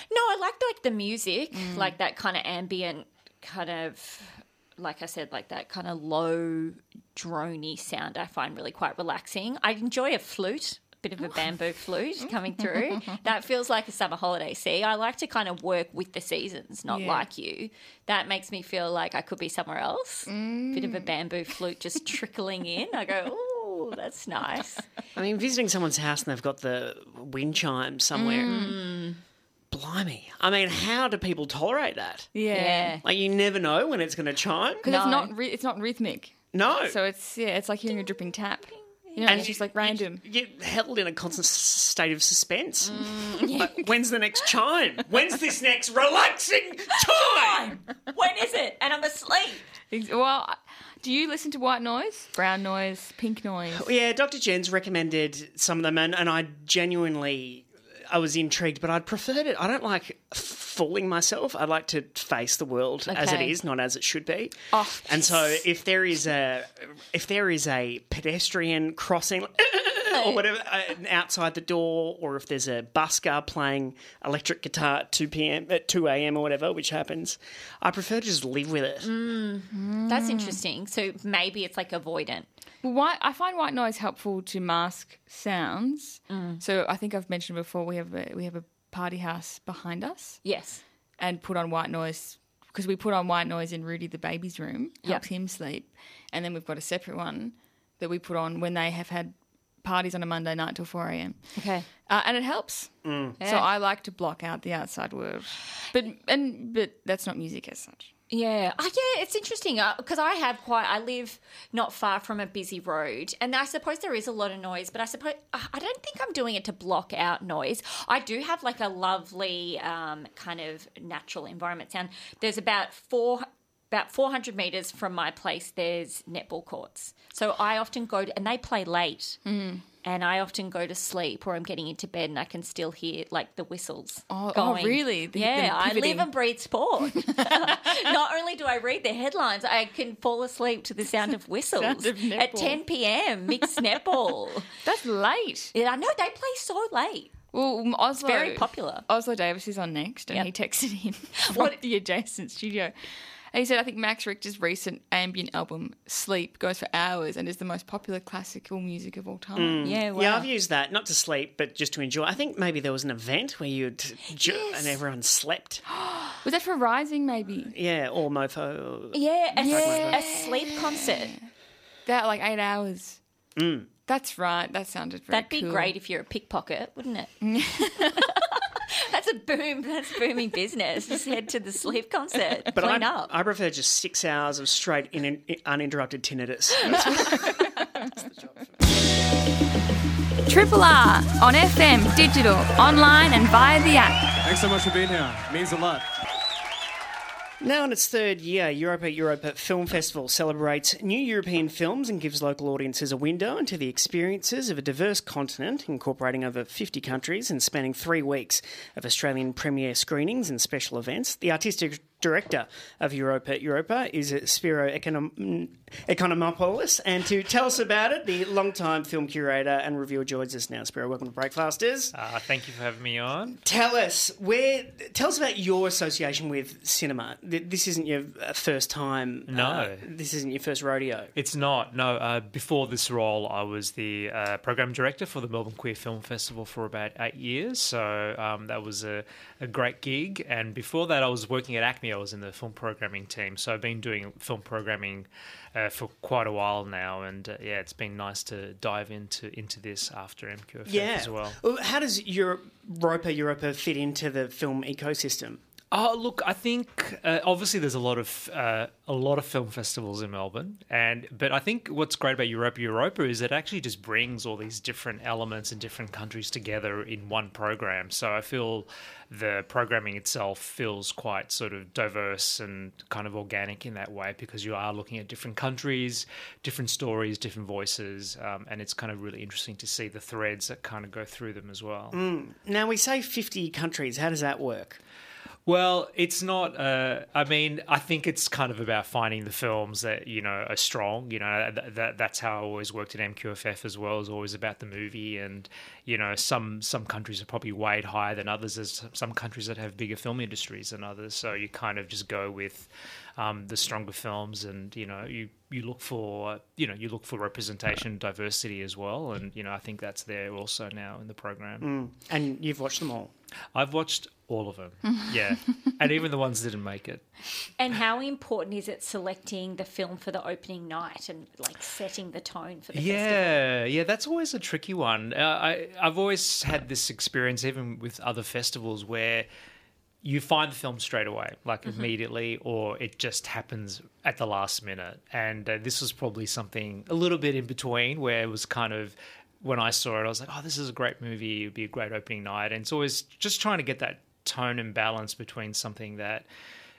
Speaker 2: No, I like like the music,
Speaker 1: Mm.
Speaker 2: like that kind of ambient, kind of, like I said, like that kind of low, drony sound. I find really quite relaxing. I enjoy a flute. a Bit of a bamboo flute coming through. That feels like a summer holiday. See, I like to kind of work with the seasons, not
Speaker 1: Yeah.
Speaker 2: like you. That makes me feel like I could be somewhere else. Bit of a bamboo flute just trickling in. I go, oh, that's nice.
Speaker 3: I mean, visiting someone's house and they've got the wind chime somewhere.
Speaker 2: Mm.
Speaker 3: Blimey. I mean, how do people tolerate that?
Speaker 2: Yeah.
Speaker 3: Like, you never know when it's going to chime.
Speaker 1: because
Speaker 2: No.
Speaker 1: it's not ri- it's not rhythmic.
Speaker 3: No.
Speaker 1: So it's yeah, it's like hearing a dripping tap. You know, and it's just like random.
Speaker 3: You get held in a constant state of suspense.
Speaker 2: Mm,
Speaker 3: Like, when's the next chime? When's this next relaxing chime?
Speaker 2: when is it? And I'm asleep.
Speaker 1: Well, do you listen to white noise, brown noise, pink noise?
Speaker 3: Yeah, Dr. Jens recommended some of them, and, and I genuinely, I was intrigued, but I'd preferred it. I don't like fooling myself. I like to face the world as it is, not as it should be.
Speaker 1: Oh,
Speaker 3: and so if there is a, if there is a pedestrian crossing. Or whatever uh, outside the door, or if there's a busker playing electric guitar at two p.m. at two a.m. or whatever, which happens, I prefer to just live with it.
Speaker 2: That's interesting. So maybe it's like avoidant.
Speaker 1: Well, white, I find white noise helpful to mask sounds. So I think I've mentioned before we have a, we have a party house behind us
Speaker 2: Yes.
Speaker 1: and put on white noise because we put on white noise in Rudy the baby's room, helps
Speaker 2: Yep.
Speaker 1: him sleep, and then we've got a separate one that we put on when they have had parties on a Monday night till four a.m.
Speaker 2: Okay.
Speaker 1: uh, and it helps. So I like to block out the outside world, but and but that's not music as such.
Speaker 2: Yeah. Oh, yeah, it's interesting uh, because I have quite, I live not far from a busy road and I suppose there is a lot of noise, but I suppose, uh, I don't think I'm doing it to block out noise. I do have like a lovely um, kind of natural environment sound. There's about four, about 400 meters from my place, there's netball courts. So I often go to, and they play late. Mm. And I often go to sleep or I'm getting into bed and I can still hear like the whistles.
Speaker 1: Oh- oh, really? The-
Speaker 2: yeah, I live and breathe sport. Not only do I read the headlines, I can fall asleep to the sound of whistles
Speaker 1: Sound of
Speaker 2: at 10 p.m. Mixed netball.
Speaker 1: That's late.
Speaker 2: Yeah, I know they play so late.
Speaker 1: Well, Oslo
Speaker 2: very popular.
Speaker 1: Oslo Davis is on next, and
Speaker 2: Yep.
Speaker 1: he texted in from
Speaker 2: What-
Speaker 1: the adjacent studio. And he said, "I think Max Richter's recent ambient album "Sleep" goes for hours and is the most popular classical music of all time." Mm.
Speaker 2: Yeah, wow.
Speaker 3: Yeah, I've used that not to sleep, but just to enjoy. I think maybe there was an event where you'd ju- and everyone slept.
Speaker 1: Was that for Rising? Maybe
Speaker 3: Yeah, or mofo.
Speaker 2: yeah, a,
Speaker 1: Yeah.
Speaker 2: a sleep concert.
Speaker 1: that like eight hours. Mm. That's right. That sounded very.
Speaker 2: That'd be
Speaker 1: cool.
Speaker 2: great if you're a pickpocket, wouldn't it? that's a boom. That's booming business. Just head to the sleep concert.
Speaker 3: But
Speaker 2: Clean
Speaker 3: I,
Speaker 2: up.
Speaker 3: I prefer just six hours of straight in, in, uninterrupted tinnitus.
Speaker 1: Triple R on FM, digital, online, and via the app.
Speaker 7: Thanks so much for being here. It means a lot.
Speaker 3: Now in its third year, Europa Europa Film Festival celebrates new European films and gives local audiences a window into the experiences of a diverse continent, incorporating over 50 countries and spanning three weeks of Australian premiere screenings and special events. The artistic director of Europa Europa is Spiro Econom- Economopoulos, and to tell us about it, the long-time film curator and reviewer joins us now. Spiro, welcome to Breakfasters.
Speaker 9: Uh, thank you for having me on.
Speaker 3: Tell us where. Tell us about your association with cinema. This isn't your uh, first time.
Speaker 9: No.
Speaker 3: uh, this isn't your first rodeo.
Speaker 9: It's not. No, uh, before this role, I was the uh, program director for the Melbourne Queer Film Festival for about eight years. So um, that was a, a great gig. And before that, I was working at ACMI. I was in the film programming team. So I've been doing film programming uh, for quite a while now. And uh, yeah, it's been nice to dive into into this after MQFF
Speaker 3: Yeah.
Speaker 9: as well.
Speaker 3: How does Europe, Europa Europa fit into the film ecosystem?
Speaker 9: Oh, look, I think uh, obviously there's a lot of uh, a lot of film festivals in Melbourne, and but I think what's great about Europa Europa is it actually just brings all these different elements and different countries together in one program. So I feel the programming itself feels quite sort of diverse and kind of organic in that way because you are looking at different countries, different stories, different voices, um, and it's kind of really interesting to see the threads that kind of go through them as well.
Speaker 3: Now we say 50 countries. How does that work?
Speaker 9: Well, it's not. Uh, I mean, I think it's kind of about finding the films that you know are strong. You know, that, that that's how I always worked at MQFF as well. Is always about the movie, and you know, some some countries are probably weighed higher than others. There's some countries that have bigger film industries than others, so you kind of just go with um, the stronger films, and you know, you you look for you know you look for representation, diversity as well, and you know, I think that's there also now in the program.
Speaker 3: And you've watched them all.
Speaker 9: I've watched all of them, yeah, and even the ones that didn't make it.
Speaker 2: And how important is it selecting the film for the opening night and like setting the tone for the festival?
Speaker 9: Yeah, yeah, that's always a tricky one. Uh, I I've always had this experience, even with other festivals, where you find the film straight away, like immediately, or it just happens at the last minute. And uh, this was probably something a little bit in between, where it was kind of when I saw it, I was like, "Oh, this is a great movie. It'd be a great opening night." And it's always just trying to get that tone and balance between something that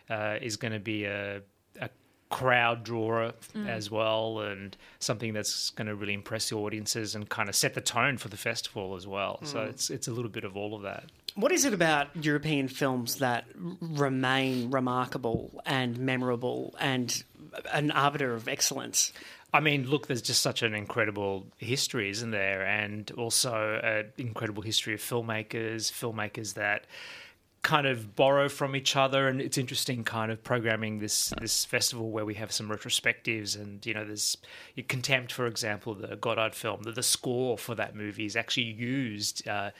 Speaker 9: uh, is going to be a, a crowd drawer mm. as well, and something that's going to really impress the audiences and kind of set the tone for the festival as well. So mm. it's it's a little bit of all of that.
Speaker 3: What is it about European films that remain remarkable and memorable and an arbiter of excellence?
Speaker 9: I mean, look, there's just such an incredible history, isn't there? And also an incredible history of filmmakers, filmmakers that kind of borrow from each other and it's interesting kind of programming this this festival where we have some retrospectives and you know there's contempt for example the Godard film the, the score for that movie is actually used uh,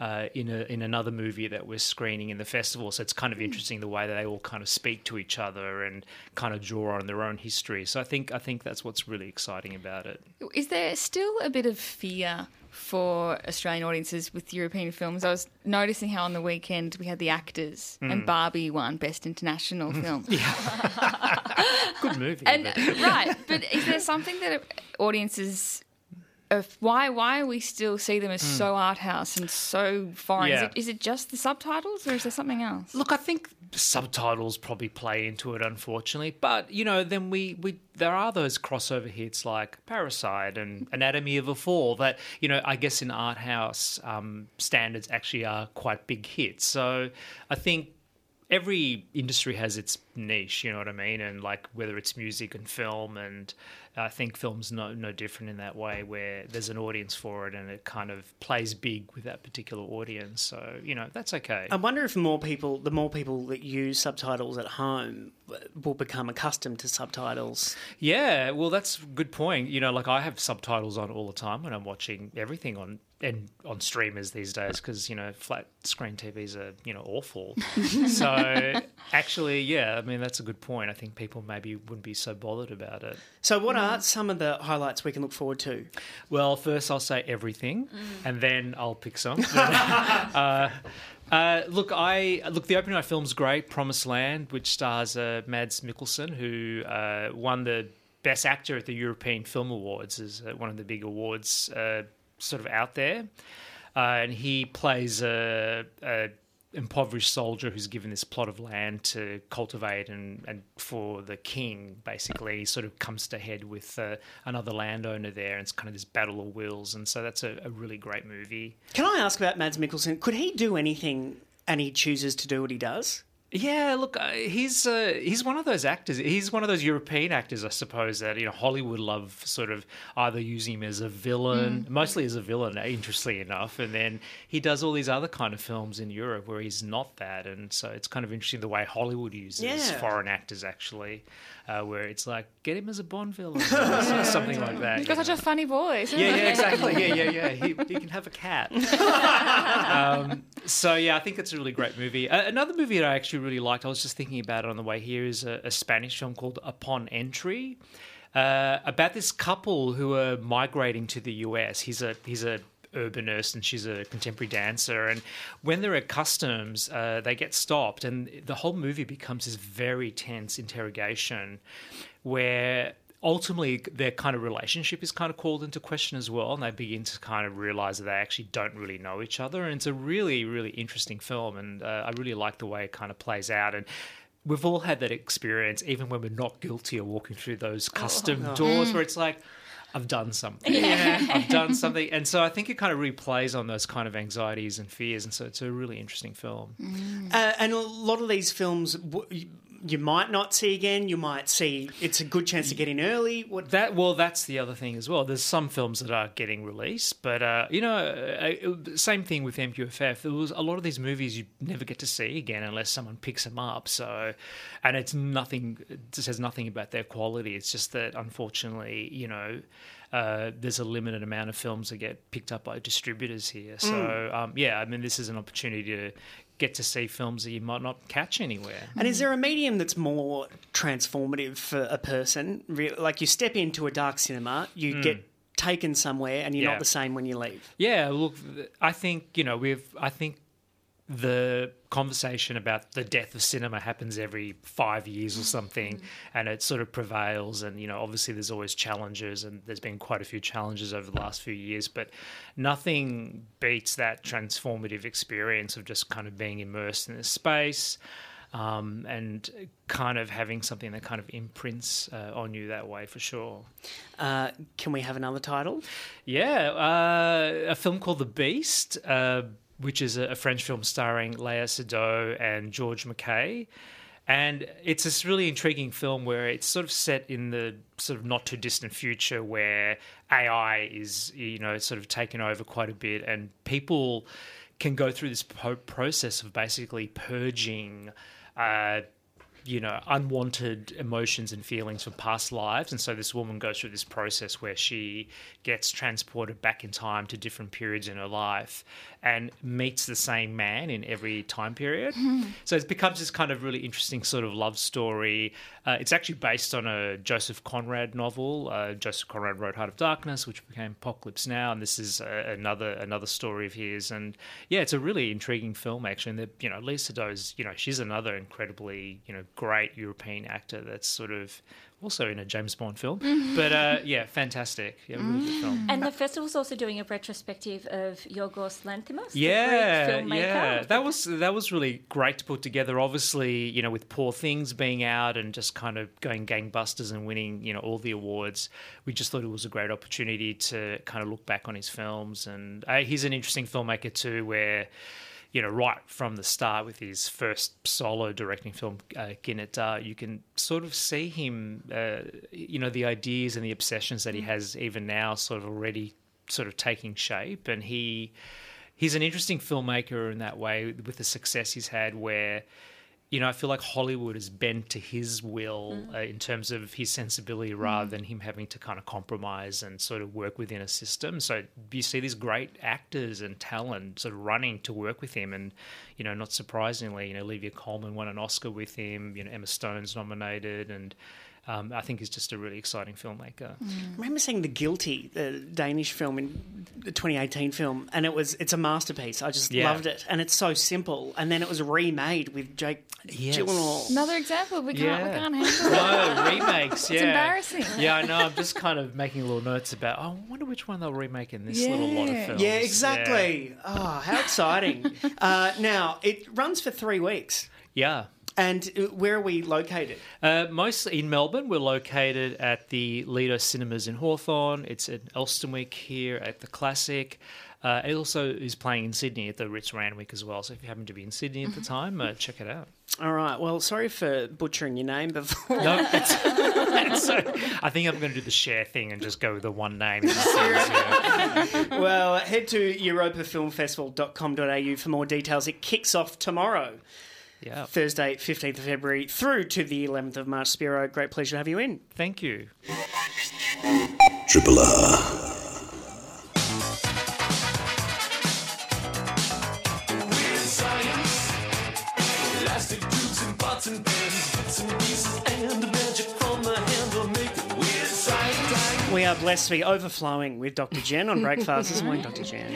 Speaker 9: uh, in a, in another movie that we're screening in the festival. So it's kind of interesting the way that they all kind of speak to each other and kind of draw on their own history. So I think I think that's what's really exciting about it.
Speaker 1: Is there still a bit of fear for Australian audiences with European films? I was noticing how on the weekend we had the actors and hmm. Barbie won Best International hmm. Film.
Speaker 9: Good movie.
Speaker 1: And right, but is there something that audiences of why why we still see them as so art house and so foreign? Is,
Speaker 9: Hmm.
Speaker 1: It, is it just the subtitles or is there something else?
Speaker 9: Look, I think subtitles probably play into it, unfortunately. But you know, then we, we there are those crossover hits like Parasite and Anatomy of a Fall that you know I guess in art house um, standards actually are quite big hits. So I think every industry has its niche, you know what I mean? And like whether it's music and film, and I think film's no no different in that way, where there's an audience for it and it kind of plays big with that particular audience. So you know that's okay.
Speaker 3: I wonder if more people, the more people that use subtitles at home, will become accustomed to subtitles.
Speaker 9: Yeah, well, that's a good point. You know, like I have subtitles on all the time when I'm watching everything on and on streamers these days because you know flat screen TVs are you know awful. so actually, yeah, I mean that's a good point. I think people maybe wouldn't be so bothered about it.
Speaker 3: So, what are some of the highlights we can look forward to?
Speaker 9: Well, first I'll say everything, and then I'll pick some. uh, uh, look, I look. The opening night film's great. Promised Land, which stars uh, Mads Mikkelsen, who uh, won the Best Actor at the European Film Awards, is uh, one of the big awards uh, sort of out there, uh, and he plays a. a impoverished soldier who's given this plot of land to cultivate and, and for the king basically he sort of comes to head with uh, another landowner there and it's kind of this battle of wills and so that's a, a really great movie
Speaker 3: Can I ask about Mads Mikkelsen? Could he do anything and he chooses to do what he does?
Speaker 9: Yeah look uh, he's uh, he's one of those actors he's one of those european actors i suppose that you know hollywood love sort of either using him as a villain mostly as a villain interestingly enough and then he does all these other kind of films in europe where he's not that and so it's kind of interesting the way hollywood uses
Speaker 3: Yeah.
Speaker 9: foreign actors actually uh, where it's like get him as a bond villain or something like that He's
Speaker 1: got such
Speaker 9: know.
Speaker 1: a funny voice.
Speaker 9: Yeah, yeah, exactly. Yeah, yeah, yeah. He, he can have a cat. um, so yeah, I think it's a really great movie. Uh, another movie that I actually really liked, I was just thinking about it on the way here, is a, a Spanish film called Upon Entry. Uh, about this couple who are migrating to the US. He's a he's a urban nurse and she's a contemporary dancer. And when they're at customs, uh, they get stopped, and the whole movie becomes this very tense interrogation where ultimately their kind of relationship is kind of called into question as well and they begin to kind of realize that they actually don't really know each other and it's a really really interesting film and uh, i really like the way it kind of plays out and we've all had that experience even when we're not guilty of walking through those custom doors where it's like I've done something. Yeah. I've done something. And so I think it kind of replays on those kind of anxieties and fears. And so it's a really interesting film.
Speaker 3: Uh, and a lot of these films w- you- might not see again. You might see it's a good chance to get in early. What
Speaker 9: That well, that's the other thing as well. There's some films that are getting released, but uh, you know, uh, same thing with MQFF. There was a lot of these movies you never get to see again unless someone picks them up. So, and it's nothing. It says nothing about their quality. It's just that unfortunately, you know. Uh, there's a limited amount of films that get picked up by distributors here. So, um, yeah, I mean, this is an opportunity to get to see films that you might not catch anywhere.
Speaker 3: And is there a medium that's more transformative for a person? Like you step into a dark cinema, you hmm. get taken somewhere, and you're.
Speaker 9: Yeah.
Speaker 3: not the same when you leave.
Speaker 9: Yeah, look, I think you know we've. I think the conversation about the death of cinema happens every five years or something, and it sort of prevails. And you know, obviously, there's always challenges, and there's been quite a few challenges over the last few years, but nothing beats that transformative experience of just kind of being immersed in this space. Um, and kind of having something that kind of imprints uh, on you that way for sure.
Speaker 3: Uh, can we have another title?
Speaker 9: Yeah, uh, a film called The Beast, uh, which is a, French film starring Léa Seydoux and George McKay. And it's this really intriguing film where it's sort of set in the sort of not too distant future where AI is, you know, sort of taken over quite a bit, and people can go through this po- process of basically purging uh, you know, unwanted emotions and feelings from past lives. And so this woman goes through this process where she gets transported back in time to different periods in her life and meets the same man in every time period. so it becomes this kind of really interesting sort of love story. Uh, it's actually based on a Joseph Conrad novel. Uh, Joseph Conrad wrote Heart of Darkness, which became Apocalypse Now, and this is uh, another another story of his. And yeah, it's a really intriguing film actually. And the, you know, Léa Seydoux's, you know, she's another incredibly you know great European actor that's sort of also in a James Bond film. But uh, yeah, fantastic. Yeah, really good film.
Speaker 2: And the festival's also doing a retrospective of Yorgos Lanthimos,
Speaker 9: Yeah, yeah, that was that was really great to put together. Obviously, you know, with Poor Things being out and just kind of going gangbusters and winning, you know, all the awards, we just thought it was a great opportunity to kind of look back on his films. And uh, he's an interesting filmmaker too, where you know, right from the start with his first solo directing film, uh, Kinetta, you can sort of see him, uh, you know, the ideas and the obsessions that he has even now sort of already sort of taking shape. And he he's an interesting filmmaker in that way with the success he's had where you know, I feel like Hollywood is bent to his will uh, in terms of his sensibility rather than him having to kind of compromise and sort of work within a system. So you see these great actors and talent sort of running to work with him. And, you know, not surprisingly, you know, Olivia Colman won an Oscar with him, you know, Emma Stone's nominated. And um, I think he's just a really exciting filmmaker.
Speaker 3: I remember seeing The Guilty, the Danish film in the 2018 film, and it was it's a masterpiece. I just
Speaker 9: Yeah.
Speaker 3: loved it, and it's so simple. And then it was remade with Jake
Speaker 9: Yes.
Speaker 3: Gyllenhaal.
Speaker 1: Another example. We can't, we can't handle it.
Speaker 9: No, remakes. Yeah.
Speaker 1: embarrassing.
Speaker 9: Yeah, I know. I'm just kind of making little notes about. Oh, I wonder which one they'll remake in this little lot of
Speaker 1: Yeah.
Speaker 9: films.
Speaker 3: Yeah, exactly. Oh, how exciting! uh, now it runs for three weeks.
Speaker 9: Yeah.
Speaker 3: And uh, where are we located?
Speaker 9: Uh, mostly in Melbourne. We're located at the Lido Cinemas in Hawthorn. It's at Elsternwick here at the Classic. Uh, it also is playing in Sydney at the Ritz Randwick as well. So if you happen to be in Sydney at the time, uh, check it out.
Speaker 3: All right. Well, sorry for butchering your name before.
Speaker 9: No, uh, I think I'm going to do the Cher thing and just go with the one name. in the series, yeah.
Speaker 3: well, head to europafilmfestival.com.au for more details. It kicks off tomorrow,
Speaker 9: yeah.
Speaker 3: Thursday, 15th of February, through to the 11th of March. Spiro, great pleasure to have you in.
Speaker 9: Thank you.
Speaker 10: Triple R.
Speaker 3: We are blessed to be overflowing with Dr. Jen on Breakfast this morning, Dr. Jen.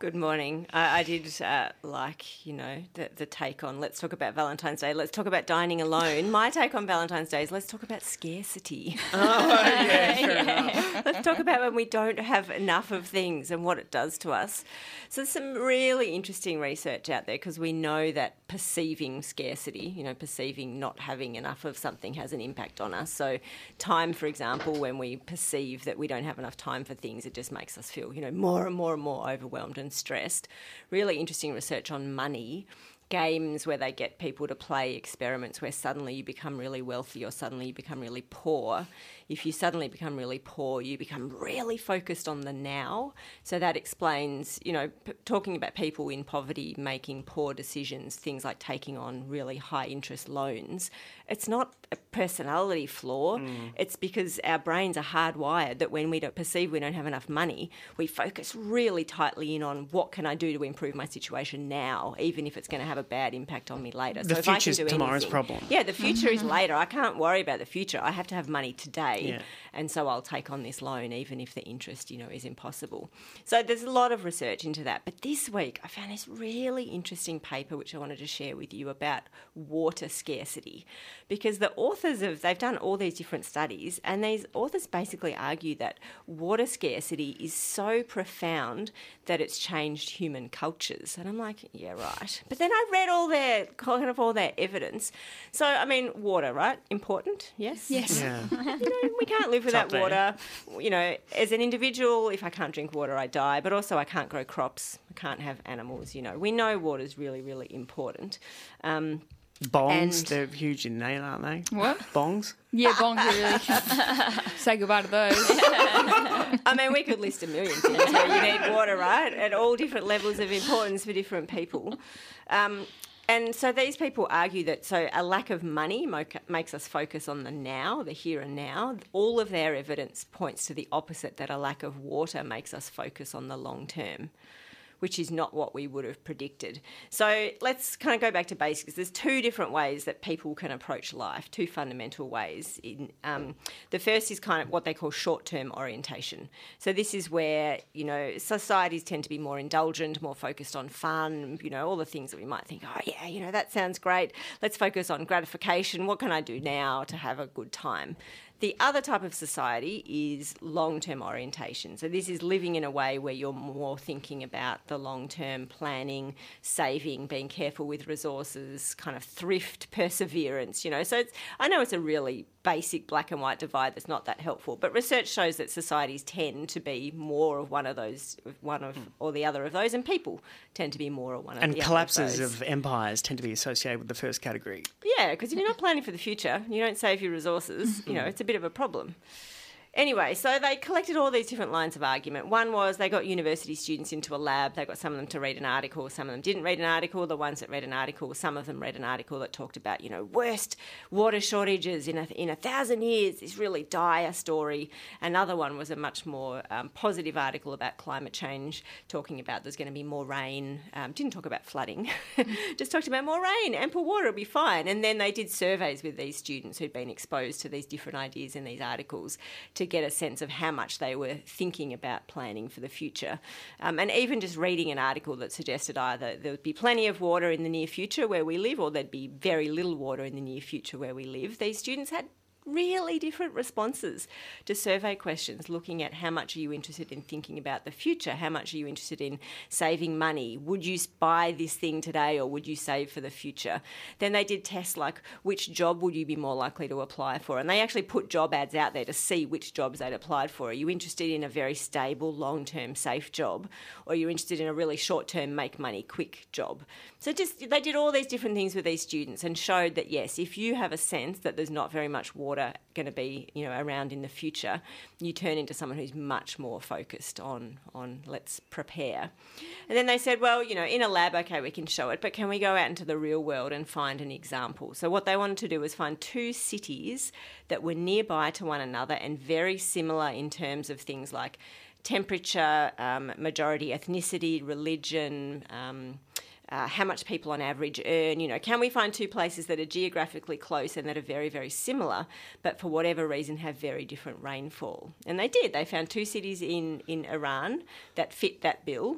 Speaker 10: Good morning. I, I did uh, like, you know, the, the take on let's talk about Valentine's Day, let's talk about dining alone. My take on Valentine's Day is let's talk about scarcity.
Speaker 3: Oh, yeah, fair enough.
Speaker 10: let's talk about when we don't have enough of things and what it does to us. So, there's some really interesting research out there because we know that perceiving scarcity, you know, perceiving not having enough of something has an impact on us. So, time, for example, when we perceive that we don't have enough time for things, it just makes us feel, you know, more and more and more overwhelmed and stressed. Really interesting research on money. Games where they get people to play experiments where suddenly you become really wealthy or suddenly you become really poor. If you suddenly become really poor, you become really focused on the now. So that explains, you know, p- talking about people in poverty making poor decisions, things like taking on really high interest loans. It's not a personality flaw. Mm. It's because our brains are hardwired that when we don't perceive we don't have enough money, we focus really tightly in on what can I do to improve my situation now, even if it's going to have a bad impact on me later.
Speaker 3: The
Speaker 10: so if I can
Speaker 3: future's
Speaker 10: do
Speaker 3: tomorrow's
Speaker 10: anything-
Speaker 3: problem.
Speaker 10: Yeah, the future is later. I can't worry about the future. I have to have money today,
Speaker 3: Yeah.
Speaker 10: and so I'll take on this loan even if the interest, you know, is impossible. So there's a lot of research into that. But this week I found this really interesting paper which I wanted to share with you about water scarcity, because the authors of they've done all these different studies, and these authors basically argue that water scarcity is so profound that it's changed human cultures. And I'm like, yeah, right. But then I read all their kind of all their evidence. So I mean, water, right? Important, yes.
Speaker 1: Yes.
Speaker 3: Yeah.
Speaker 10: you know, we can't live without
Speaker 3: up there.
Speaker 10: water. You know, as an individual, if I can't drink water, I die. But also, I can't grow crops. I can't have animals. You know, we know water is really, really important. Um,
Speaker 3: Bongs,
Speaker 10: And-
Speaker 3: they're huge in there, aren't they?
Speaker 1: What?
Speaker 3: Bongs?
Speaker 1: Yeah, bongs are really. Say goodbye to those.
Speaker 10: I mean, we could list a million things where you need water, right? At all different levels of importance for different people. Um, and so these people argue that so a lack of money mo- makes us focus on the now, the here and now. All of their evidence points to the opposite that a lack of water makes us focus on the long term. Which is not what we would have predicted. So let's kind of go back to basics. There's two different ways that people can approach life, two fundamental ways. In, um, the first is kind of what they call short term orientation. So this is where, you know, societies tend to be more indulgent, more focused on fun, you know, all the things that we might think, oh, yeah, you know, that sounds great. Let's focus on gratification. What can I do now to have a good time? The other type of society is long term orientation. So, this is living in a way where you're more thinking about the long term planning, saving, being careful with resources, kind of thrift, perseverance, you know. So, it's, I know it's a really basic black and white divide that's not that helpful, but research shows that societies tend to be more of one of those, one of, mm. or the other of those, and people tend to be more of one of those.
Speaker 3: And
Speaker 10: the
Speaker 3: collapses
Speaker 10: other of those.
Speaker 3: of empires tend to be associated with the first category.
Speaker 10: Yeah, because if you're not planning for the future, you don't save your resources, mm-hmm. you know, it's a bit of a problem. Anyway, so they collected all these different lines of argument. One was they got university students into a lab. They got some of them to read an article. Some of them didn't read an article. The ones that read an article, some of them read an article that talked about, you know, worst water shortages in a, in a thousand years. This really dire story. Another one was a much more um, positive article about climate change, talking about there's going to be more rain. Um, didn't talk about flooding, just talked about more rain, ample water will be fine. And then they did surveys with these students who'd been exposed to these different ideas in these articles to get a sense of how much they were thinking about planning for the future. Um, and even just reading an article that suggested either there would be plenty of water in the near future where we live or there'd be very little water in the near future where we live, these students had really different responses to survey questions looking at how much are you interested in thinking about the future? How much are you interested in saving money? Would you buy this thing today or would you save for the future? Then they did tests like which job would you be more likely to apply for? And they actually put job ads out there to see which jobs they'd applied for. Are you interested in a very stable long-term safe job? Or are you interested in a really short-term make money quick job? So just they did all these different things with these students and showed that yes if you have a sense that there's not very much water going to be you know around in the future you turn into someone who's much more focused on on let's prepare. And then they said well you know in a lab okay we can show it but can we go out into the real world and find an example? So what they wanted to do was find two cities that were nearby to one another and very similar in terms of things like temperature um, majority ethnicity religion um, uh, how much people on average earn. You know, can we find two places that are geographically close and that are very, very similar, but for whatever reason have very different rainfall? And they did. They found two cities in, in Iran that fit that bill.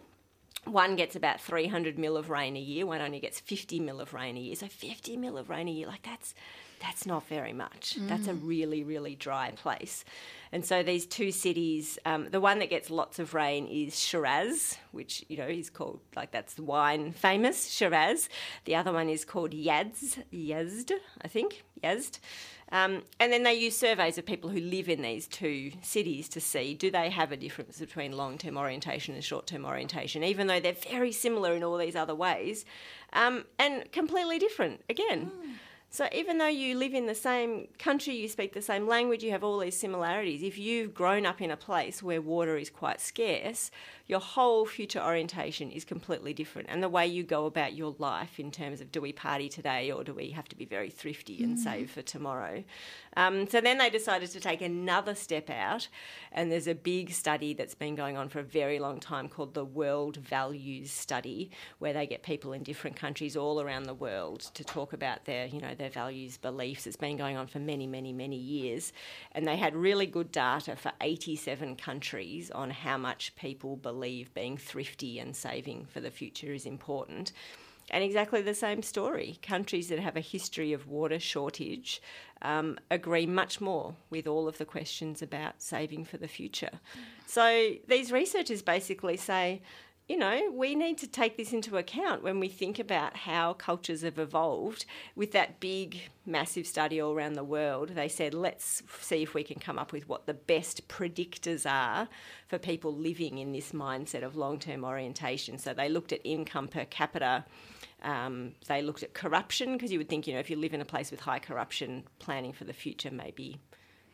Speaker 10: One gets about 300 mil of rain a year, one only gets 50 mil of rain a year. So 50 mil of rain a year, like that's that's not very much. That's a really, really dry place. And so these two cities, um, the one that gets lots of rain is Shiraz, which, you know, is called, like, that's the wine famous, Shiraz. The other one is called Yazd, Yazd, I think, Yazd. Um, and then they use surveys of people who live in these two cities to see do they have a difference between long term orientation and short term orientation, even though they're very similar in all these other ways um, and completely different again. So even though you live in the same country, you speak the same language, you have all these similarities, if you've grown up in a place where water is quite scarce, your whole future orientation is completely different. And the way you go about your life in terms of do we party today or do we have to be very thrifty and
Speaker 11: Mm.
Speaker 10: save for tomorrow? Um, so then they decided to take another step out, and there's a big study that's been going on for a very long time called the World Values Study, where they get people in different countries all around the world to talk about their, you know, their values, beliefs. It's been going on for many, many, many years, and they had really good data for 87 countries on how much people believe being thrifty and saving for the future is important. And exactly the same story. Countries that have a history of water shortage um, agree much more with all of the questions about saving for the future. So these researchers basically say, you know, we need to take this into account when we think about how cultures have evolved. With that big, massive study all around the world, they said, let's see if we can come up with what the best predictors are for people living in this mindset of long term orientation. So they looked at income per capita. Um, they looked at corruption because you would think, you know, if you live in a place with high corruption, planning for the future may be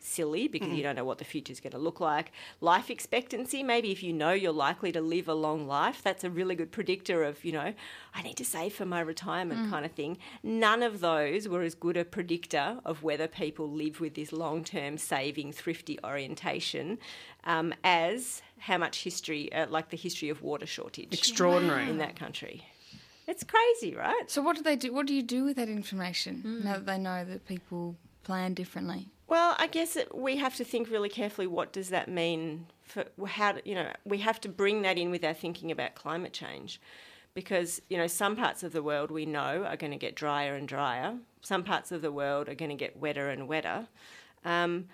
Speaker 10: silly because you
Speaker 11: Mm.
Speaker 10: don't know what the future is going to look like. Life expectancy, maybe if you know you're likely to live a long life, that's a really good predictor of, you know, I need to save for my retirement
Speaker 11: Mm.
Speaker 10: kind of thing. None of those were as good a predictor of whether people live with this long term saving, thrifty orientation um, as how much history, uh, like the history of water shortage.
Speaker 3: Extraordinary.
Speaker 10: In that country. It's crazy, right?
Speaker 1: So what do they do? What do you do with that information now that they know that people plan differently?
Speaker 10: Well, I guess it, we have to think really carefully. What does that mean for how? You know, we have to bring that in with our thinking about climate change, because you know some parts of the world we know are going to get drier and drier. Some parts of the world are going to get wetter and wetter. Um,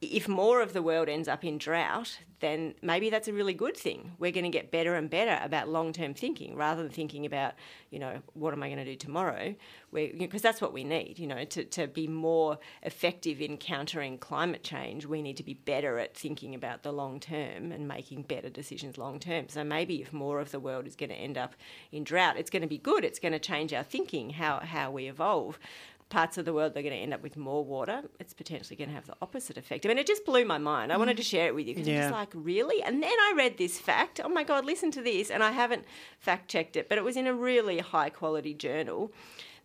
Speaker 10: if more of the world ends up in drought, then maybe that's a really good thing. We're going to get better and better about long term thinking rather than thinking about, you know, what am I going to do tomorrow? Because that's what we need, you know, to, to be more effective in countering climate change. We need to be better at thinking about the long term and making better decisions long term. So maybe if more of the world is going to end up in drought, it's going to be good. It's going to change our thinking, how, how we evolve parts of the world they're going to end up with more water, it's potentially going to have the opposite effect. I mean, it just blew my mind. I wanted to mm. share it with you because I'm just like, really? And then I read this fact. Oh my God, listen to this. And I haven't fact checked it, but it was in a really high quality journal.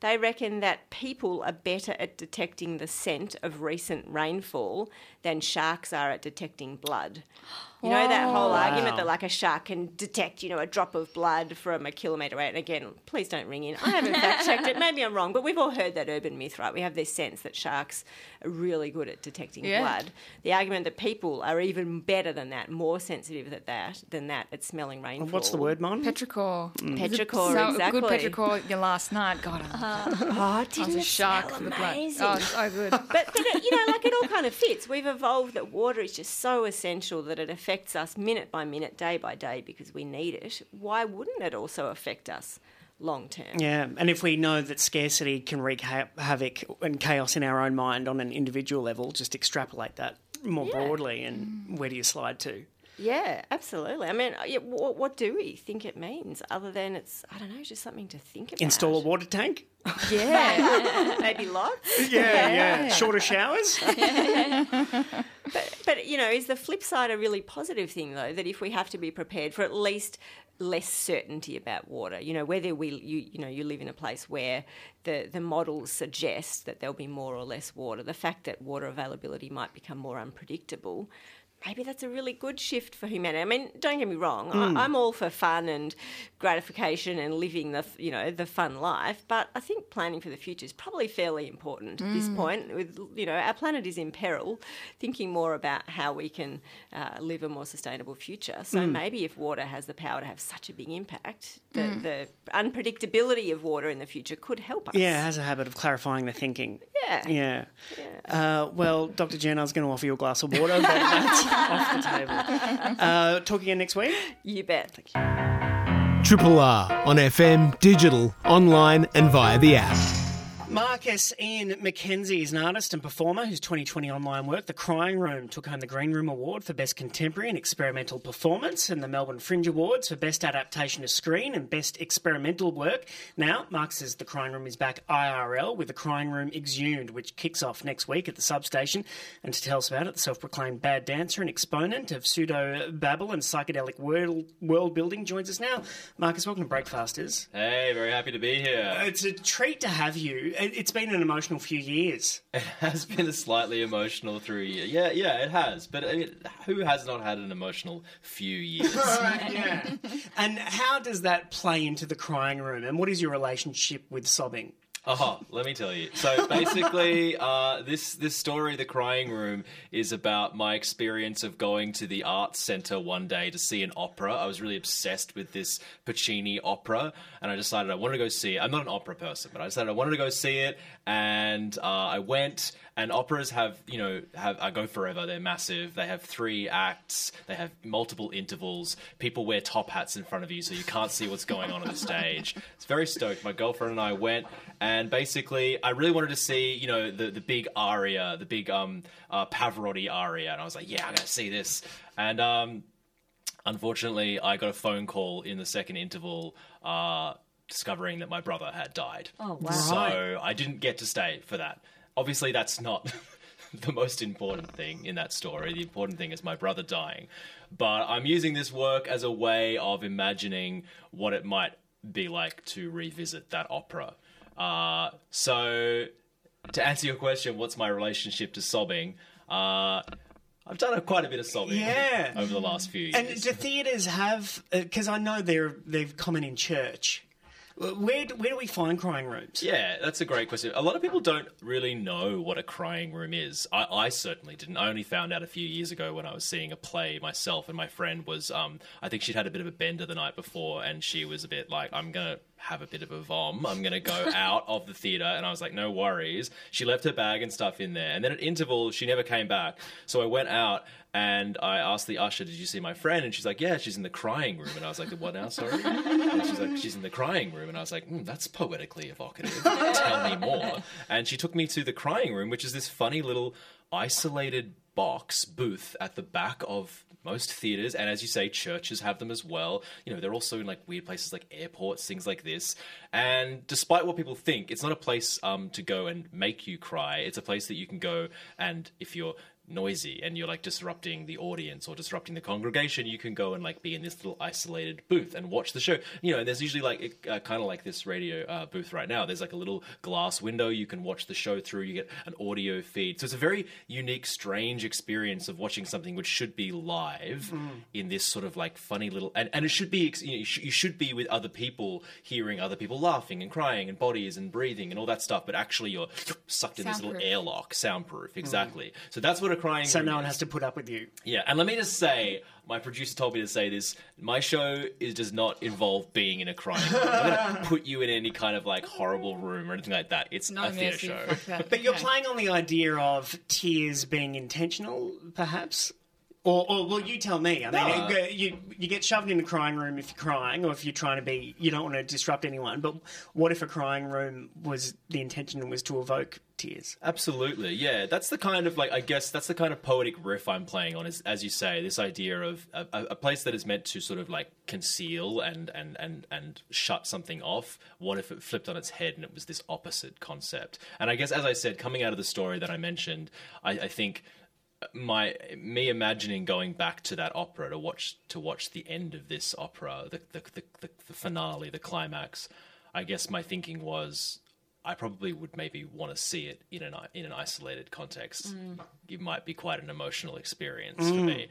Speaker 10: They reckon that people are better at detecting the scent of recent rainfall than sharks are at detecting blood. You know that whole
Speaker 11: Wow.
Speaker 10: argument that like a shark can detect, you know, a drop of blood from a kilometre away. And again, please don't ring in. I haven't fact checked it. Maybe I'm wrong, but we've all heard that urban myth, right? We have this sense that sharks are really good at detecting
Speaker 1: Yeah.
Speaker 10: blood. The argument that people are even better than that, more sensitive than that, than that at smelling rainfall.
Speaker 3: What's the word, Mon?
Speaker 1: Petrichor. Mm.
Speaker 10: Petrichor,
Speaker 1: so
Speaker 10: exactly.
Speaker 1: good petrichor your last night. God, I uh-huh.
Speaker 10: Oh,
Speaker 1: I was
Speaker 10: didn't
Speaker 1: a
Speaker 10: it
Speaker 1: shark
Speaker 10: smell
Speaker 1: for the blood.
Speaker 10: amazing?
Speaker 1: Oh, so good.
Speaker 10: but, but it, you know, like it all kind of fits. We've evolved that water is just so essential that it affects us minute by minute, day by day, because we need it. Why wouldn't it also affect us long term?
Speaker 3: Yeah, and if we know that scarcity can wreak ha- havoc and chaos in our own mind on an individual level, just extrapolate that more broadly, and where do you slide to?
Speaker 10: Yeah, absolutely. I mean, uh, yeah, what, what do we think it means other than it's, I don't know, just something to think about?
Speaker 3: Install a water tank?
Speaker 10: Yeah, maybe lots.
Speaker 3: Yeah, yeah. Shorter showers?
Speaker 10: but, but you know, is the flip side a really positive thing though? That if we have to be prepared for at least less certainty about water, you know, whether we you you know you live in a place where the the models suggest that there'll be more or less water, the fact that water availability might become more unpredictable. Maybe that's a really good shift for humanity. I mean, don't get me wrong,
Speaker 3: Mm.
Speaker 10: I, I'm all for fun and gratification and living the you know the fun life, but I think planning for the future is probably fairly important at this
Speaker 2: Mm.
Speaker 10: point. With you know, our planet is in peril. Thinking more about how we can uh, live a more sustainable future. So
Speaker 3: Mm.
Speaker 10: maybe if water has the power to have such a big impact, the,
Speaker 3: Mm.
Speaker 10: the unpredictability of water in the future could help us.
Speaker 3: Yeah, it has a habit of clarifying the thinking.
Speaker 10: Yeah.
Speaker 3: Yeah. Uh, well, Dr. Jen, I was going to offer you a glass of water, but off the table. Uh, talk again next week?
Speaker 10: You bet.
Speaker 7: Triple R on FM, digital, online, and via the app.
Speaker 3: Marcus Ian McKenzie is an artist and performer whose 2020 online work, The Crying Room, took home the Green Room Award for Best Contemporary and Experimental Performance and the Melbourne Fringe Awards for Best Adaptation to Screen and Best Experimental Work. Now, Marcus's The Crying Room is back IRL with The Crying Room Exhumed, which kicks off next week at the substation. And to tell us about it, the self proclaimed bad dancer and exponent of pseudo babble and psychedelic world, world building joins us now. Marcus, welcome to Breakfasters.
Speaker 11: Hey, very happy to be here.
Speaker 3: It's a treat to have you. It- It's been an emotional few years.
Speaker 11: It has been a slightly emotional through year. Yeah, yeah, it has. But I mean, who has not had an emotional few years?
Speaker 3: yeah. And how does that play into the crying room? And what is your relationship with sobbing?
Speaker 11: Oh, let me tell you. So basically, uh, this this story, "The Crying Room," is about my experience of going to the arts center one day to see an opera. I was really obsessed with this Puccini opera, and I decided I wanted to go see it. I'm not an opera person, but I decided I wanted to go see it, and uh, I went. And operas have, you know, have I go forever. They're massive. They have three acts. They have multiple intervals. People wear top hats in front of you, so you can't see what's going on on the stage. It's very stoked. My girlfriend and I went, and basically, I really wanted to see, you know, the the big aria, the big um uh, Pavarotti aria, and I was like, yeah, I'm gonna see this. And um, unfortunately, I got a phone call in the second interval. Uh, discovering that my brother had died.
Speaker 2: Oh, wow.
Speaker 11: So I didn't get to stay for that. Obviously, that's not the most important thing in that story. The important thing is my brother dying. But I'm using this work as a way of imagining what it might be like to revisit that opera. Uh, so, to answer your question, what's my relationship to sobbing? Uh, I've done a, quite a bit of sobbing
Speaker 3: Yeah.
Speaker 11: over the last few years.
Speaker 3: And do theatres have? Because I know they're they're common in church. Where do, where do we find crying rooms?
Speaker 11: Yeah, that's a great question. A lot of people don't really know what a crying room is. I, I certainly didn't. I only found out a few years ago when I was seeing a play myself, and my friend was, um, I think she'd had a bit of a bender the night before, and she was a bit like, I'm to have a bit of a vom. I'm going to go out of the theatre. And I was like, no worries. She left her bag and stuff in there. And then at interval, she never came back. So I went out and I asked the usher, did you see my friend? And she's like, yeah, she's in the crying room. And I was like, what now? Sorry. And she's like, she's in the crying room. And I was like, mm, that's poetically evocative. Tell me more. And she took me to the crying room, which is this funny little isolated box booth at the back of most theaters and as you say churches have them as well. You know they're also in like weird places like airports things like this. And despite what people think it's not a place um, to go and make you cry. It's a place that you can go and if you're noisy and you're like disrupting the audience or disrupting the congregation you can go and like be in this little isolated booth and watch the show. You know and there's usually like uh, kind of like this radio uh, booth right now. There's like a little glass window. You can watch the show through. You get an audio feed. So it's a very unique strange experience of watching something which should be live
Speaker 3: Mm.
Speaker 11: in this sort of like funny little and, and it should be you, know, you, sh- you should be with other people hearing other people laughing and crying and bodies and breathing and all that stuff but actually you're sucked in this little
Speaker 3: Soundproof.
Speaker 11: airlock. Soundproof. Exactly. So that's what a crying
Speaker 3: So no one has to put up with you.
Speaker 11: Yeah, and let me just say, my producer told me to say this. My show is does not involve being in a crying room. I'm not going to put you in any kind of like horrible room or anything like that. It's
Speaker 3: No
Speaker 11: a theatre
Speaker 3: mercy,
Speaker 11: show.
Speaker 3: But you're playing on the idea of tears being intentional, perhaps? Or, or well, you tell me. I mean,
Speaker 11: No.
Speaker 3: Uh, you you get shoved in the crying room if you're crying, or if you're trying to be, you don't want to disrupt anyone. But what if a crying room was the intention was to evoke tears?
Speaker 11: Absolutely, yeah. That's the kind of like I guess that's the kind of poetic riff I'm playing on. Is as you say, this idea of a, a a place that is meant to sort of like conceal and and and and shut something off. What if it flipped on its head and it was this opposite concept? And I guess as I said, coming out of the story that I mentioned, I, I think my me imagining going back to that opera to watch to watch the end of this opera, the the the, the, the finale, the climax. I guess my thinking was I probably would maybe want to see it in an in an isolated context.
Speaker 2: Mm.
Speaker 11: It might be quite an emotional experience for
Speaker 3: Mm.
Speaker 11: me.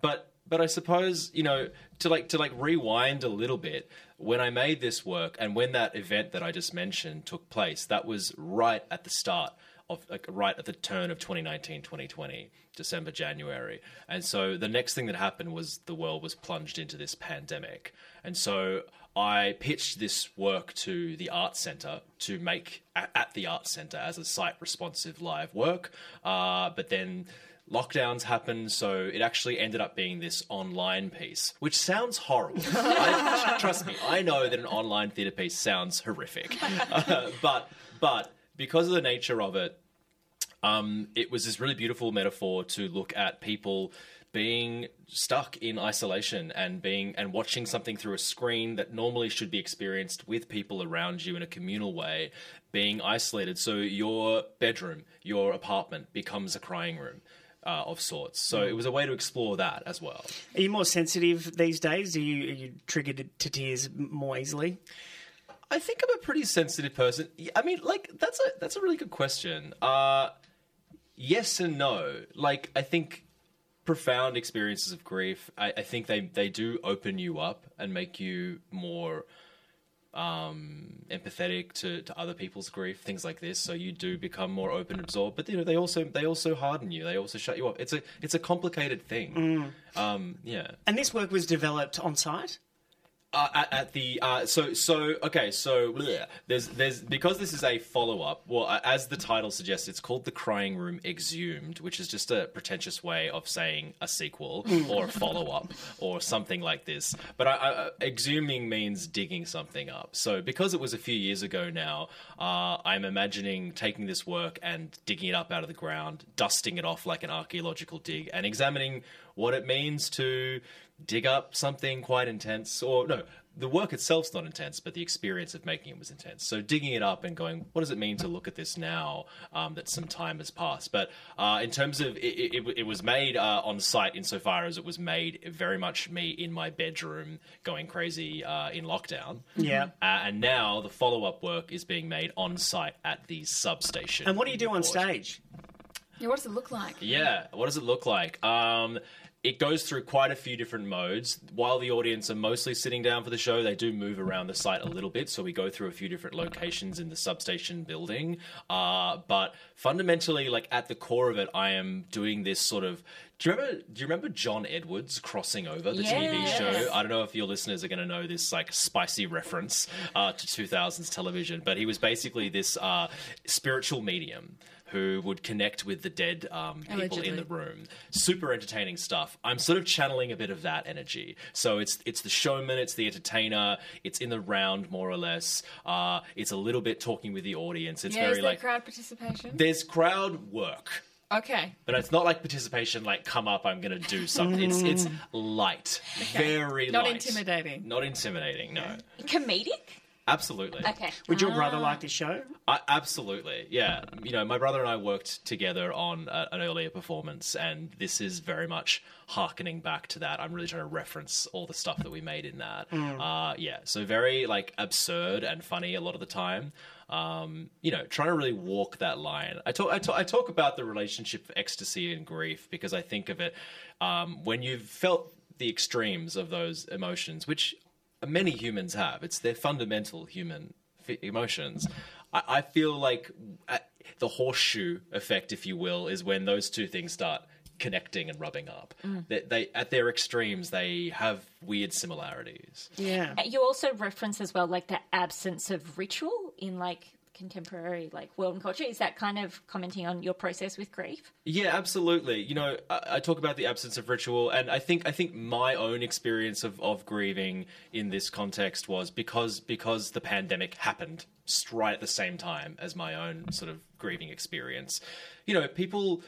Speaker 11: But but I suppose you know to like to like rewind a little bit. When I made this work and when that event that I just mentioned took place, that was right at the start of like right at the turn of 2019 2020 december january. And so the next thing that happened was the world was plunged into this pandemic. And so i pitched this work to the art center to make at, the art center as a site responsive live work. Uh, but then lockdowns happened so it actually ended up being this online piece which sounds horrible. I, trust me i know that an online theater piece sounds horrific. Uh, but but because of the nature of it um, it was this really beautiful metaphor to look at people being stuck in isolation and being and watching something through a screen that normally should be experienced with people around you in a communal way being isolated so your bedroom your apartment becomes a crying room uh, of sorts so it was a way to explore that as well
Speaker 3: Are you more sensitive these days? Are you, are you triggered to tears more easily?
Speaker 11: I think I'm a pretty sensitive person. I mean, like that's a that's a really good question. Uh, yes and no. Like I think profound experiences of grief. I, I think they they do open you up and make you more um, empathetic to, to other people's grief, things like this. So you do become more open, and absorbed. But you know, they also they also harden you. They also shut you up. It's a it's a complicated thing. Um, yeah.
Speaker 3: And this work was developed on site?
Speaker 11: Uh, at, at the uh, so so okay so bleh. there's there's because this is a follow up. Well, uh, as the title suggests, it's called the Crying Room Exhumed, which is just a pretentious way of saying a sequel or a follow up or something like this. But I, I, exhuming means digging something up. So because it was a few years ago now, uh, I'm imagining taking this work and digging it up out of the ground, dusting it off like an archaeological dig, and examining what it means to dig up something quite intense or no the work itself's not intense but the experience of making it was intense so digging it up and going what does it mean to look at this now um, that some time has passed but uh, in terms of it, it, it was made uh, on site insofar as it was made very much me in my bedroom going crazy uh, in lockdown
Speaker 3: Yeah.
Speaker 11: uh, and now the follow-up work is being made on site at the substation
Speaker 3: And what do you do on stage?
Speaker 1: Yeah, what does it look like?
Speaker 11: Yeah, what does it look like? Um, it goes through quite a few different modes. While the audience are mostly sitting down for the show, they do move around the site a little bit. So we go through a few different locations in the substation building. Uh, but fundamentally, like at the core of it, I am doing this sort of. Do you remember? Do you remember John Edwards crossing over the TV show? I don't know if your listeners are going to know this like spicy reference uh, to 2000s television, but he was basically this uh, spiritual medium who would connect with the dead um, people
Speaker 1: Allegedly.
Speaker 11: in the room. Super entertaining stuff. I'm sort of channeling a bit of that energy. So it's it's the showman, it's the entertainer, it's in the round more or less. Uh, it's a little bit talking with the audience. It's
Speaker 1: yeah,
Speaker 11: very like
Speaker 1: crowd participation?
Speaker 11: there's crowd work.
Speaker 1: Okay.
Speaker 11: But it's not like participation, like come up, I'm going to do something. Mm. It's it's light, very
Speaker 1: Not
Speaker 11: light,
Speaker 1: intimidating.
Speaker 11: not intimidating. No,
Speaker 2: Comedic?
Speaker 11: absolutely.
Speaker 2: Okay.
Speaker 3: Would your brother ah. like this show?
Speaker 11: I, absolutely, yeah. You know, my brother and I worked together on a, an earlier performance, and this is very much harkening back to that. I'm really trying to reference all the stuff that we made in that. Mm. Uh, yeah, so very like absurd and funny a lot of the time. Um, you know, trying to really walk that line. I talk, I talk, I talk about the relationship of ecstasy and grief because I think of it um, when you've felt the extremes of those emotions, which many humans have. It's their fundamental human f- emotions. I, I feel like uh, the horseshoe effect, if you will, is when those two things start connecting and rubbing up. Mm. They, they at their extremes, they have weird similarities.
Speaker 3: Yeah.
Speaker 2: Uh, you also reference as well like the absence of ritual in like contemporary like world and culture. Is that kind of commenting on your process with grief?
Speaker 11: Yeah, absolutely. You know, I, I talk about the absence of ritual, and I think I think my own experience of, of grieving in this context was because because the pandemic happened s- right at the same time as my own sort of grieving experience. You know, people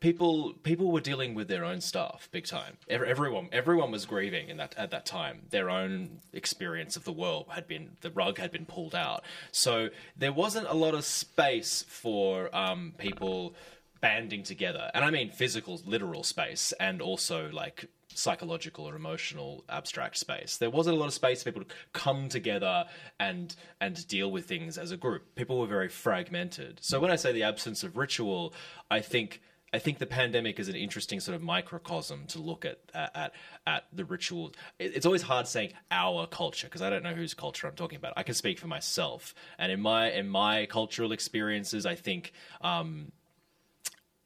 Speaker 11: people people were dealing with their own stuff big time. Everyone everyone was grieving in that at that time. Their own experience of the world had been the rug had been pulled out. So there wasn't a lot of space for um, people banding together, and I mean physical, literal space, and also like psychological or emotional abstract space. There wasn't a lot of space for people to come together and and deal with things as a group. People were very fragmented. So when I say the absence of ritual, I think I think the pandemic is an interesting sort of microcosm to look at at at the rituals. It's always hard saying our culture because I don't know whose culture I'm talking about. I can speak for myself, and in my in my cultural experiences, I think. Um,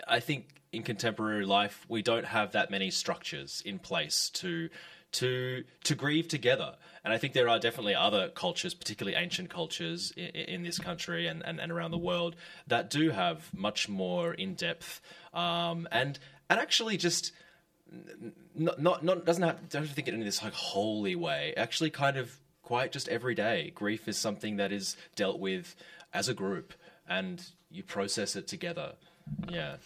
Speaker 11: I think in contemporary life we don't have that many structures in place to to to grieve together. And I think there are definitely other cultures, particularly ancient cultures in, in this country and, and, and around the world, that do have much more in depth um, and and actually just not not, not doesn't have don't think it in this like holy way. Actually, kind of quite just every day. Grief is something that is dealt with as a group, and you process it together. Yeah.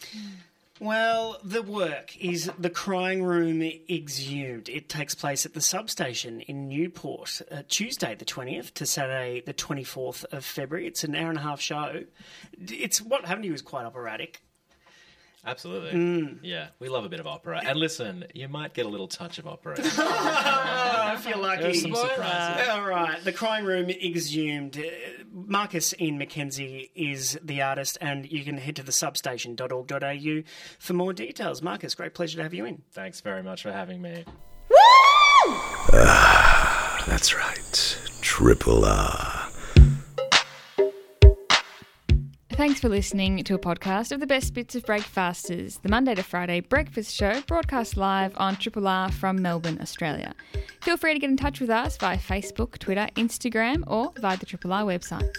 Speaker 3: Well, the work is The Crying Room Exhumed. It takes place at the substation in Newport, uh, Tuesday the 20th to Saturday the 24th of February. It's an hour and a half show. It's what happened to you was quite operatic.
Speaker 11: Absolutely.
Speaker 3: Mm.
Speaker 11: Yeah, we love a bit of opera. And listen, you might get a little touch of opera.
Speaker 3: I feel lucky.
Speaker 11: There's some surprises.
Speaker 3: All right, The Crying Room Exhumed. Marcus Ian McKenzie is the artist, and you can head to the substation.org.au for more details. Marcus, great pleasure to have you in.
Speaker 11: Thanks very much for having me.
Speaker 12: woo ah, That's right. Triple R.
Speaker 1: Thanks for listening to a podcast of the best bits of Breakfasters, the Monday to Friday breakfast show broadcast live on Triple R from Melbourne, Australia. Feel free to get in touch with us via Facebook, Twitter, Instagram, or via the Triple R website.